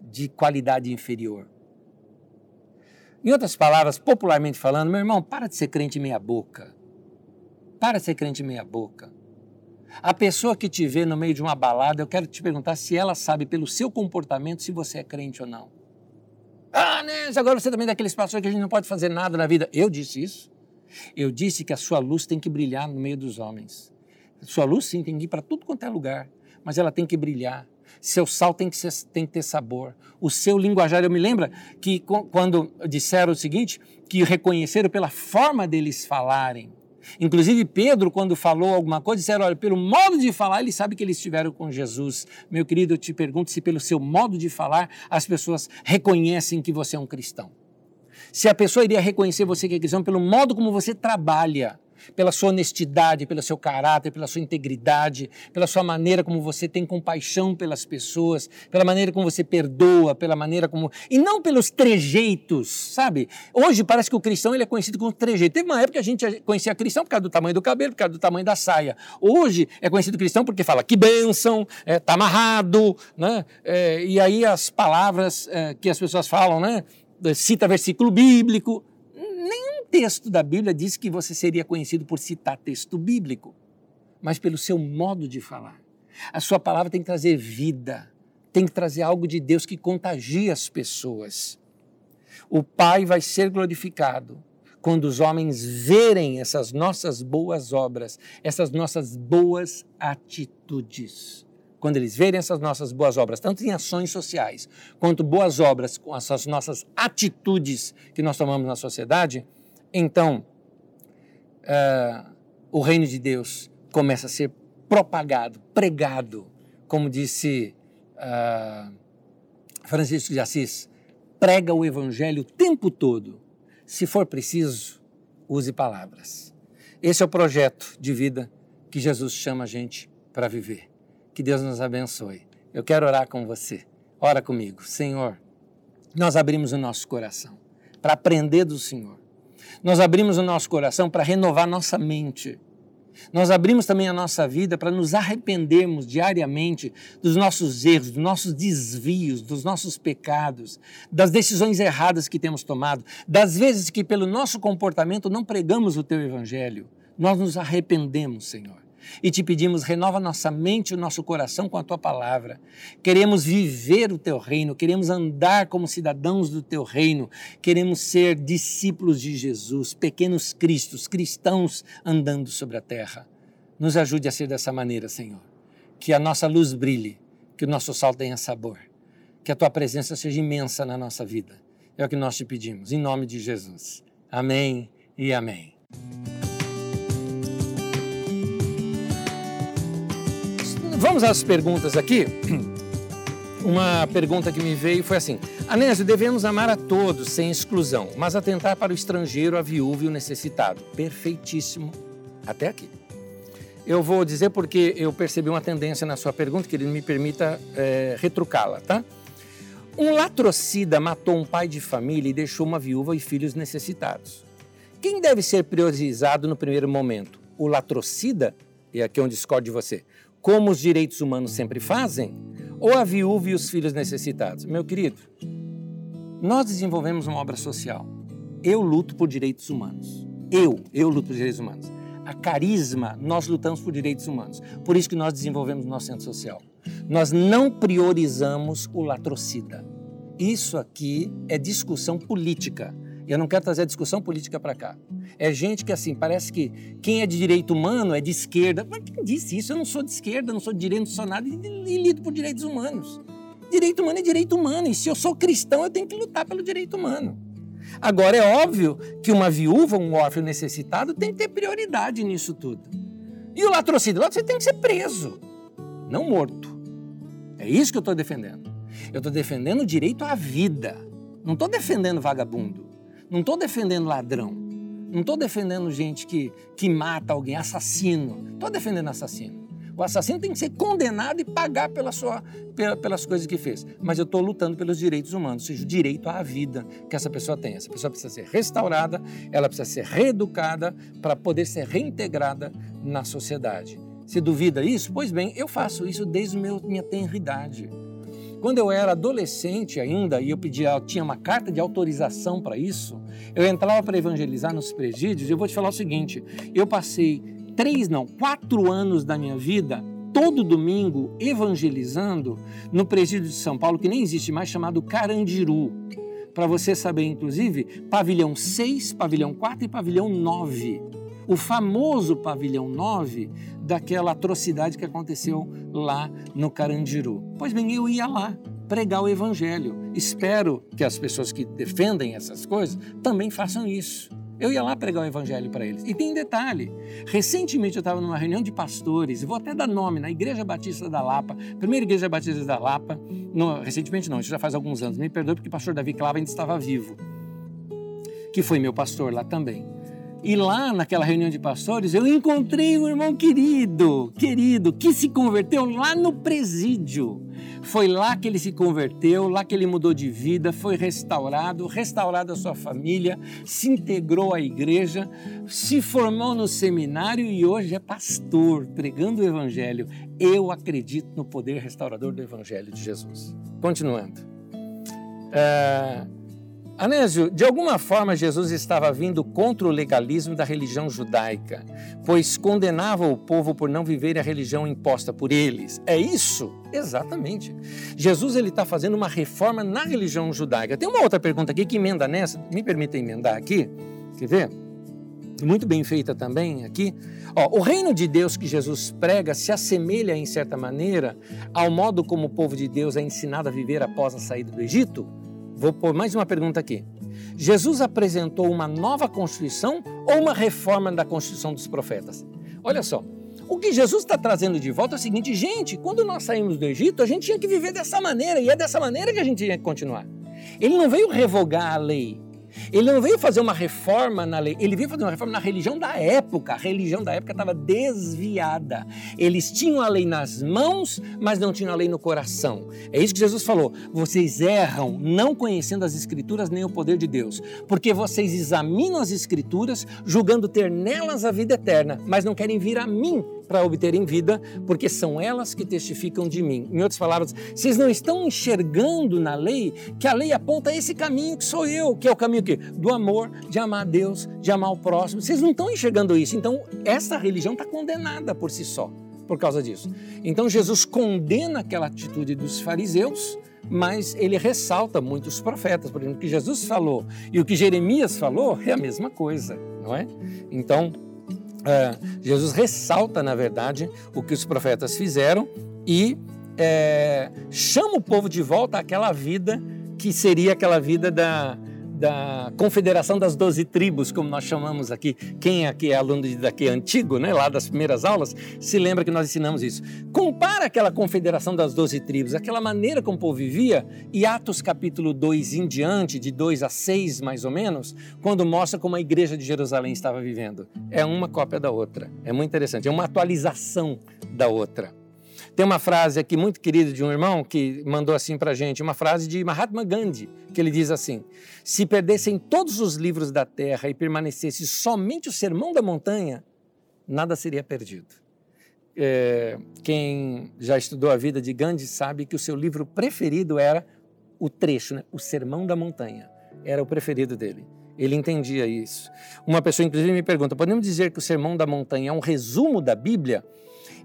de qualidade inferior. Em outras palavras, popularmente falando, meu irmão, para de ser crente meia-boca. Para de ser crente meia-boca. A pessoa que te vê no meio de uma balada, eu quero te perguntar se ela sabe pelo seu comportamento se você é crente ou não. Ah, né? Agora você também é daquele espaço que a gente não pode fazer nada na vida. Eu disse isso. Eu disse que a sua luz tem que brilhar no meio dos homens. Sua luz, sim, tem que ir para tudo quanto é lugar, mas ela tem que brilhar. Seu sal tem que, ser, tem que ter sabor. O seu linguajar, eu me lembro que quando disseram o seguinte, que reconheceram pela forma deles falarem. Inclusive Pedro, quando falou alguma coisa, disseram, olha, pelo modo de falar, ele sabe que eles estiveram com Jesus. Meu querido, eu te pergunto se pelo seu modo de falar as pessoas reconhecem que você é um cristão. Se a pessoa iria reconhecer você que é cristão pelo modo como você trabalha, pela sua honestidade, pelo seu caráter, pela sua integridade, pela sua maneira como você tem compaixão pelas pessoas, pela maneira como você perdoa, pela maneira como. E não pelos trejeitos, sabe? Hoje parece que o cristão ele é conhecido como trejeito. Teve uma época que a gente conhecia cristão por causa do tamanho do cabelo, por causa do tamanho da saia. Hoje é conhecido cristão porque fala que bênção, é, tá amarrado, né? É, e aí as palavras é, que as pessoas falam, né? Cita versículo bíblico texto da Bíblia diz que você seria conhecido por citar texto bíblico, mas pelo seu modo de falar. A sua palavra tem que trazer vida, tem que trazer algo de Deus que contagie as pessoas. O Pai vai ser glorificado quando os homens verem essas nossas boas obras, essas nossas boas atitudes. Quando eles verem essas nossas boas obras, tanto em ações sociais, quanto boas obras com essas nossas atitudes que nós tomamos na sociedade, então uh, o reino de Deus começa a ser propagado, pregado, como disse uh, Francisco de Assis, prega o evangelho o tempo todo. Se for preciso, use palavras. Esse é o projeto de vida que Jesus chama a gente para viver. Que Deus nos abençoe. Eu quero orar com você. Ora comigo. Senhor, nós abrimos o nosso coração para aprender do Senhor nós abrimos o nosso coração para renovar nossa mente. Nós abrimos também a nossa vida para nos arrependermos diariamente dos nossos erros, dos nossos desvios, dos nossos pecados, das decisões erradas que temos tomado, das vezes que, pelo nosso comportamento, não pregamos o teu evangelho. Nós nos arrependemos, Senhor e te pedimos, renova nossa mente e o nosso coração com a tua palavra. Queremos viver o teu reino, queremos andar como cidadãos do teu reino, queremos ser discípulos de Jesus, pequenos cristos, cristãos andando sobre a terra. Nos ajude a ser dessa maneira, Senhor. Que a nossa luz brilhe, que o nosso sal tenha sabor, que a tua presença seja imensa na nossa vida. É o que nós te pedimos, em nome de Jesus. Amém e amém. Vamos às perguntas aqui. (clears throat) Uma pergunta que me veio foi assim: Anésio, devemos amar a todos, sem exclusão, mas atentar para o estrangeiro, a viúva e o necessitado. Perfeitíssimo até aqui. Eu vou dizer porque eu percebi uma tendência na sua pergunta, que ele me permita é, retrucá-la, tá? Um latrocida matou um pai de família e deixou uma viúva e filhos necessitados. Quem deve ser priorizado no primeiro momento? O latrocida? E aqui é onde discordo de você como os direitos humanos sempre fazem, ou a viúva e os filhos necessitados? Meu querido, nós desenvolvemos uma obra social. Eu luto por direitos humanos. Eu, eu luto por direitos humanos. A Carisma, nós lutamos por direitos humanos. Por isso que nós desenvolvemos o nosso centro social. Nós não priorizamos o latrocida. Isso aqui é discussão política. Eu não quero trazer a discussão política para cá. É gente que, assim, parece que quem é de direito humano é de esquerda. Mas quem disse isso? Eu não sou de esquerda, não sou de direito, não sou nada e, e lido por direitos humanos. Direito humano é direito humano. E se eu sou cristão, eu tenho que lutar pelo direito humano. Agora, é óbvio que uma viúva, um órfão necessitado, tem que ter prioridade nisso tudo. E o latrocínio? O latrocínio tem que ser preso, não morto. É isso que eu estou defendendo. Eu estou defendendo o direito à vida. Não estou defendendo vagabundo. Não estou defendendo ladrão. Não estou defendendo gente que, que mata alguém, assassino. Estou defendendo assassino. O assassino tem que ser condenado e pagar pela sua, pelas coisas que fez. Mas eu estou lutando pelos direitos humanos, ou seja, o direito à vida que essa pessoa tem. Essa pessoa precisa ser restaurada, ela precisa ser reeducada para poder ser reintegrada na sociedade. Se duvida isso? Pois bem, eu faço isso desde a minha tenridade. Quando eu era adolescente ainda e eu pedia, tinha uma carta de autorização para isso, eu entrava para evangelizar nos presídios e eu vou te falar o seguinte: eu passei três, não, quatro anos da minha vida, todo domingo, evangelizando no presídio de São Paulo, que nem existe mais, chamado Carandiru. Para você saber, inclusive, pavilhão 6, pavilhão 4 e pavilhão 9. O famoso pavilhão 9 daquela atrocidade que aconteceu lá no Carandiru. Pois bem, eu ia lá pregar o evangelho. Espero que as pessoas que defendem essas coisas também façam isso. Eu ia lá pregar o evangelho para eles. E tem detalhe: recentemente eu estava numa reunião de pastores, vou até dar nome, na Igreja Batista da Lapa, primeira Igreja Batista da Lapa, no, recentemente não, isso já faz alguns anos, me perdoe porque o pastor Davi Clava ainda estava vivo, que foi meu pastor lá também. E lá naquela reunião de pastores, eu encontrei um irmão querido, querido, que se converteu lá no presídio. Foi lá que ele se converteu, lá que ele mudou de vida, foi restaurado, restaurado a sua família, se integrou à igreja, se formou no seminário e hoje é pastor, pregando o evangelho. Eu acredito no poder restaurador do evangelho de Jesus. Continuando. É Anésio, de alguma forma Jesus estava vindo contra o legalismo da religião judaica, pois condenava o povo por não viver a religião imposta por eles. É isso? Exatamente. Jesus ele está fazendo uma reforma na religião judaica. Tem uma outra pergunta aqui que emenda nessa, me permita emendar aqui, quer ver? Muito bem feita também aqui. Ó, o reino de Deus que Jesus prega se assemelha, em certa maneira, ao modo como o povo de Deus é ensinado a viver após a saída do Egito? Vou pôr mais uma pergunta aqui. Jesus apresentou uma nova Constituição ou uma reforma da Constituição dos profetas? Olha só, o que Jesus está trazendo de volta é o seguinte, gente, quando nós saímos do Egito, a gente tinha que viver dessa maneira, e é dessa maneira que a gente tinha que continuar. Ele não veio revogar a lei, ele não veio fazer uma reforma na lei, ele veio fazer uma reforma na religião da época. A religião da época estava desviada. Eles tinham a lei nas mãos, mas não tinham a lei no coração. É isso que Jesus falou. Vocês erram não conhecendo as Escrituras nem o poder de Deus, porque vocês examinam as Escrituras julgando ter nelas a vida eterna, mas não querem vir a mim para obterem vida, porque são elas que testificam de mim. Em outras palavras, vocês não estão enxergando na lei que a lei aponta esse caminho que sou eu, que é o caminho que do amor, de amar a Deus, de amar o próximo. Vocês não estão enxergando isso. Então, essa religião está condenada por si só, por causa disso. Então, Jesus condena aquela atitude dos fariseus, mas ele ressalta muitos profetas. Por exemplo, o que Jesus falou e o que Jeremias falou é a mesma coisa, não é? Então, é, Jesus ressalta, na verdade, o que os profetas fizeram e é, chama o povo de volta àquela vida que seria aquela vida da, da Confederação das Doze Tribos, como nós chamamos aqui. Quem aqui é aluno daqui antigo, né, lá das primeiras aulas, se lembra que nós ensinamos isso. Compara aquela Confederação das Doze Tribos, aquela maneira como o povo vivia, e Atos capítulo 2 em diante, de 2 a 6 mais ou menos, quando mostra como a igreja de Jerusalém estava vivendo. É uma cópia da outra. É muito interessante, é uma atualização da outra. Tem uma frase aqui muito querida de um irmão que mandou assim para gente, uma frase de Mahatma Gandhi, que ele diz assim: Se perdessem todos os livros da terra e permanecesse somente o Sermão da Montanha, nada seria perdido. É, quem já estudou a vida de Gandhi sabe que o seu livro preferido era o trecho, né? o Sermão da Montanha. Era o preferido dele. Ele entendia isso. Uma pessoa, inclusive, me pergunta: podemos dizer que o Sermão da Montanha é um resumo da Bíblia?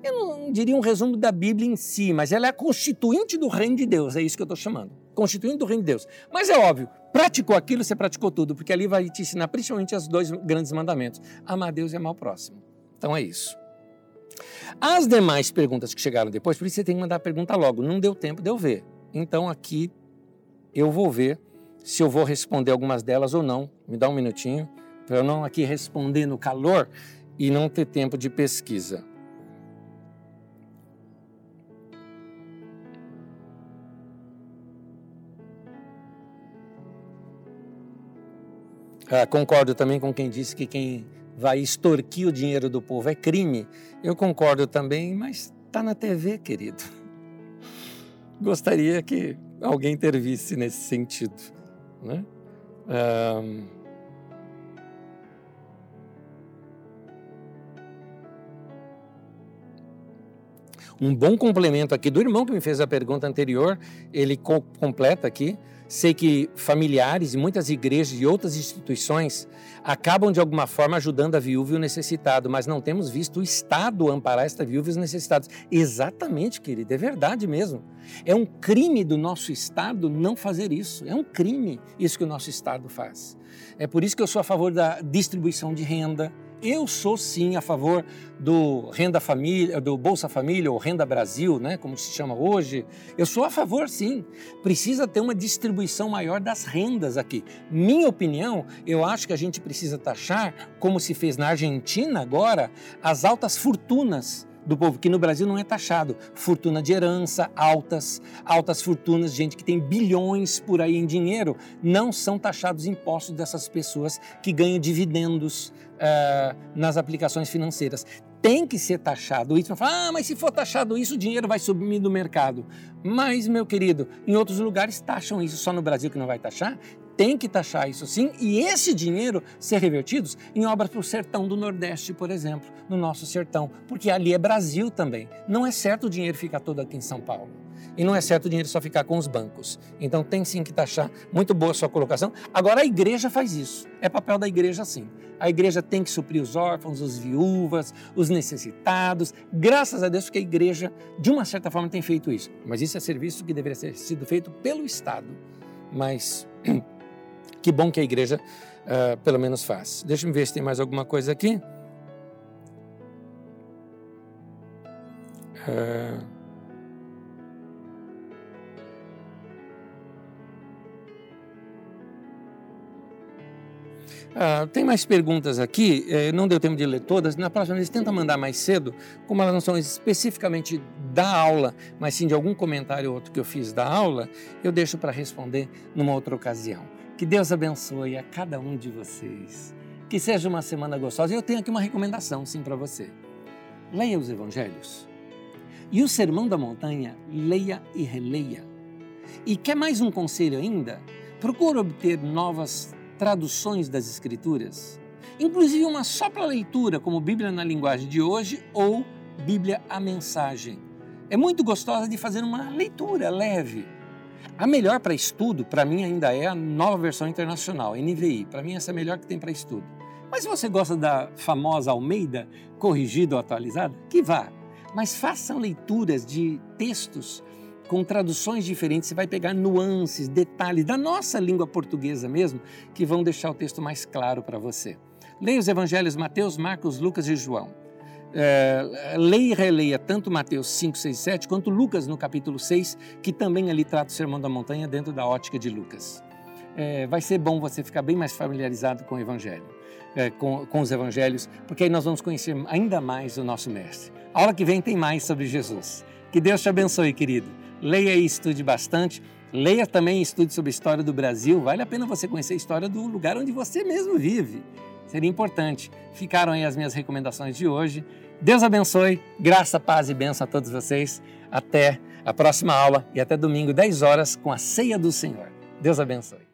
Eu não diria um resumo da Bíblia em si, mas ela é a constituinte do reino de Deus, é isso que eu estou chamando. Constituinte do reino de Deus. Mas é óbvio, praticou aquilo, você praticou tudo, porque ali vai te ensinar principalmente os dois grandes mandamentos: amar Deus e amar o próximo. Então é isso. As demais perguntas que chegaram depois, por isso você tem que mandar a pergunta logo, não deu tempo de eu ver. Então aqui eu vou ver se eu vou responder algumas delas ou não. Me dá um minutinho, para eu não aqui responder no calor e não ter tempo de pesquisa. Ah, concordo também com quem disse que quem vai extorquir o dinheiro do povo é crime. Eu concordo também, mas está na TV, querido. Gostaria que alguém intervisse nesse sentido. Né? Um... Um bom complemento aqui do irmão que me fez a pergunta anterior, ele co completa aqui. Sei que familiares e muitas igrejas e outras instituições acabam de alguma forma ajudando a viúva e o necessitado, mas não temos visto o Estado amparar esta viúva e os necessitados. Exatamente, querido, é verdade mesmo. É um crime do nosso Estado não fazer isso. É um crime isso que o nosso Estado faz. É por isso que eu sou a favor da distribuição de renda, eu sou sim a favor do Renda Família, do Bolsa Família ou Renda Brasil, né, como se chama hoje. Eu sou a favor sim. Precisa ter uma distribuição maior das rendas aqui. Minha opinião, eu acho que a gente precisa taxar, como se fez na Argentina agora, as altas fortunas do povo, que no Brasil não é taxado. Fortuna de herança, altas, altas fortunas, gente que tem bilhões por aí em dinheiro, não são taxados impostos dessas pessoas que ganham dividendos uh, nas aplicações financeiras. Tem que ser taxado isso. Ah, mas se for taxado isso, o dinheiro vai subir do mercado. Mas, meu querido, em outros lugares taxam isso, só no Brasil que não vai taxar tem que taxar isso sim e esse dinheiro ser revertido em obras para o sertão do Nordeste, por exemplo, no nosso sertão, porque ali é Brasil também. Não é certo o dinheiro ficar todo aqui em São Paulo. E não é certo o dinheiro só ficar com os bancos. Então tem sim que taxar. Muito boa sua colocação. Agora a igreja faz isso. É papel da igreja sim. A igreja tem que suprir os órfãos, os viúvas, os necessitados. Graças a Deus porque a igreja, de uma certa forma, tem feito isso. Mas isso é serviço que deveria ser sido feito pelo Estado. Mas (clears throat) Que bom que a igreja uh, pelo menos faz. Deixa eu ver se tem mais alguma coisa aqui. Uh... Ah, tem mais perguntas aqui, eh, não deu tempo de ler todas. Na próxima vez, tenta mandar mais cedo, como elas não são especificamente da aula, mas sim de algum comentário ou outro que eu fiz da aula, eu deixo para responder numa outra ocasião. Que Deus abençoe a cada um de vocês. Que seja uma semana gostosa. Eu tenho aqui uma recomendação, sim, para você. Leia os evangelhos. E o Sermão da Montanha, leia e releia. E quer mais um conselho ainda? Procure obter novas traduções das Escrituras, inclusive uma só para leitura, como Bíblia na linguagem de hoje ou Bíblia a mensagem. É muito gostosa de fazer uma leitura leve a melhor para estudo, para mim, ainda é a nova versão internacional, NVI. Para mim, essa é a melhor que tem para estudo. Mas se você gosta da famosa Almeida, corrigida ou atualizada, que vá. Mas façam leituras de textos com traduções diferentes, você vai pegar nuances, detalhes da nossa língua portuguesa mesmo, que vão deixar o texto mais claro para você. Leia os evangelhos Mateus, Marcos, Lucas e João é, leia e releia tanto Mateus 5, 6, 7, quanto Lucas no capítulo 6, que também ali trata o Sermão da Montanha dentro da ótica de Lucas. É, vai ser bom você ficar bem mais familiarizado com o Evangelho, é, com, com os Evangelhos, porque aí nós vamos conhecer ainda mais o nosso Mestre. A aula que vem tem mais sobre Jesus. Que Deus te abençoe, querido. Leia e estude bastante. Leia também e estude sobre a história do Brasil. Vale a pena você conhecer a história do lugar onde você mesmo vive seria importante. Ficaram aí as minhas recomendações de hoje. Deus abençoe, graça, paz e bênção a todos vocês. Até a próxima aula e até domingo, 10 horas, com a ceia do Senhor. Deus abençoe.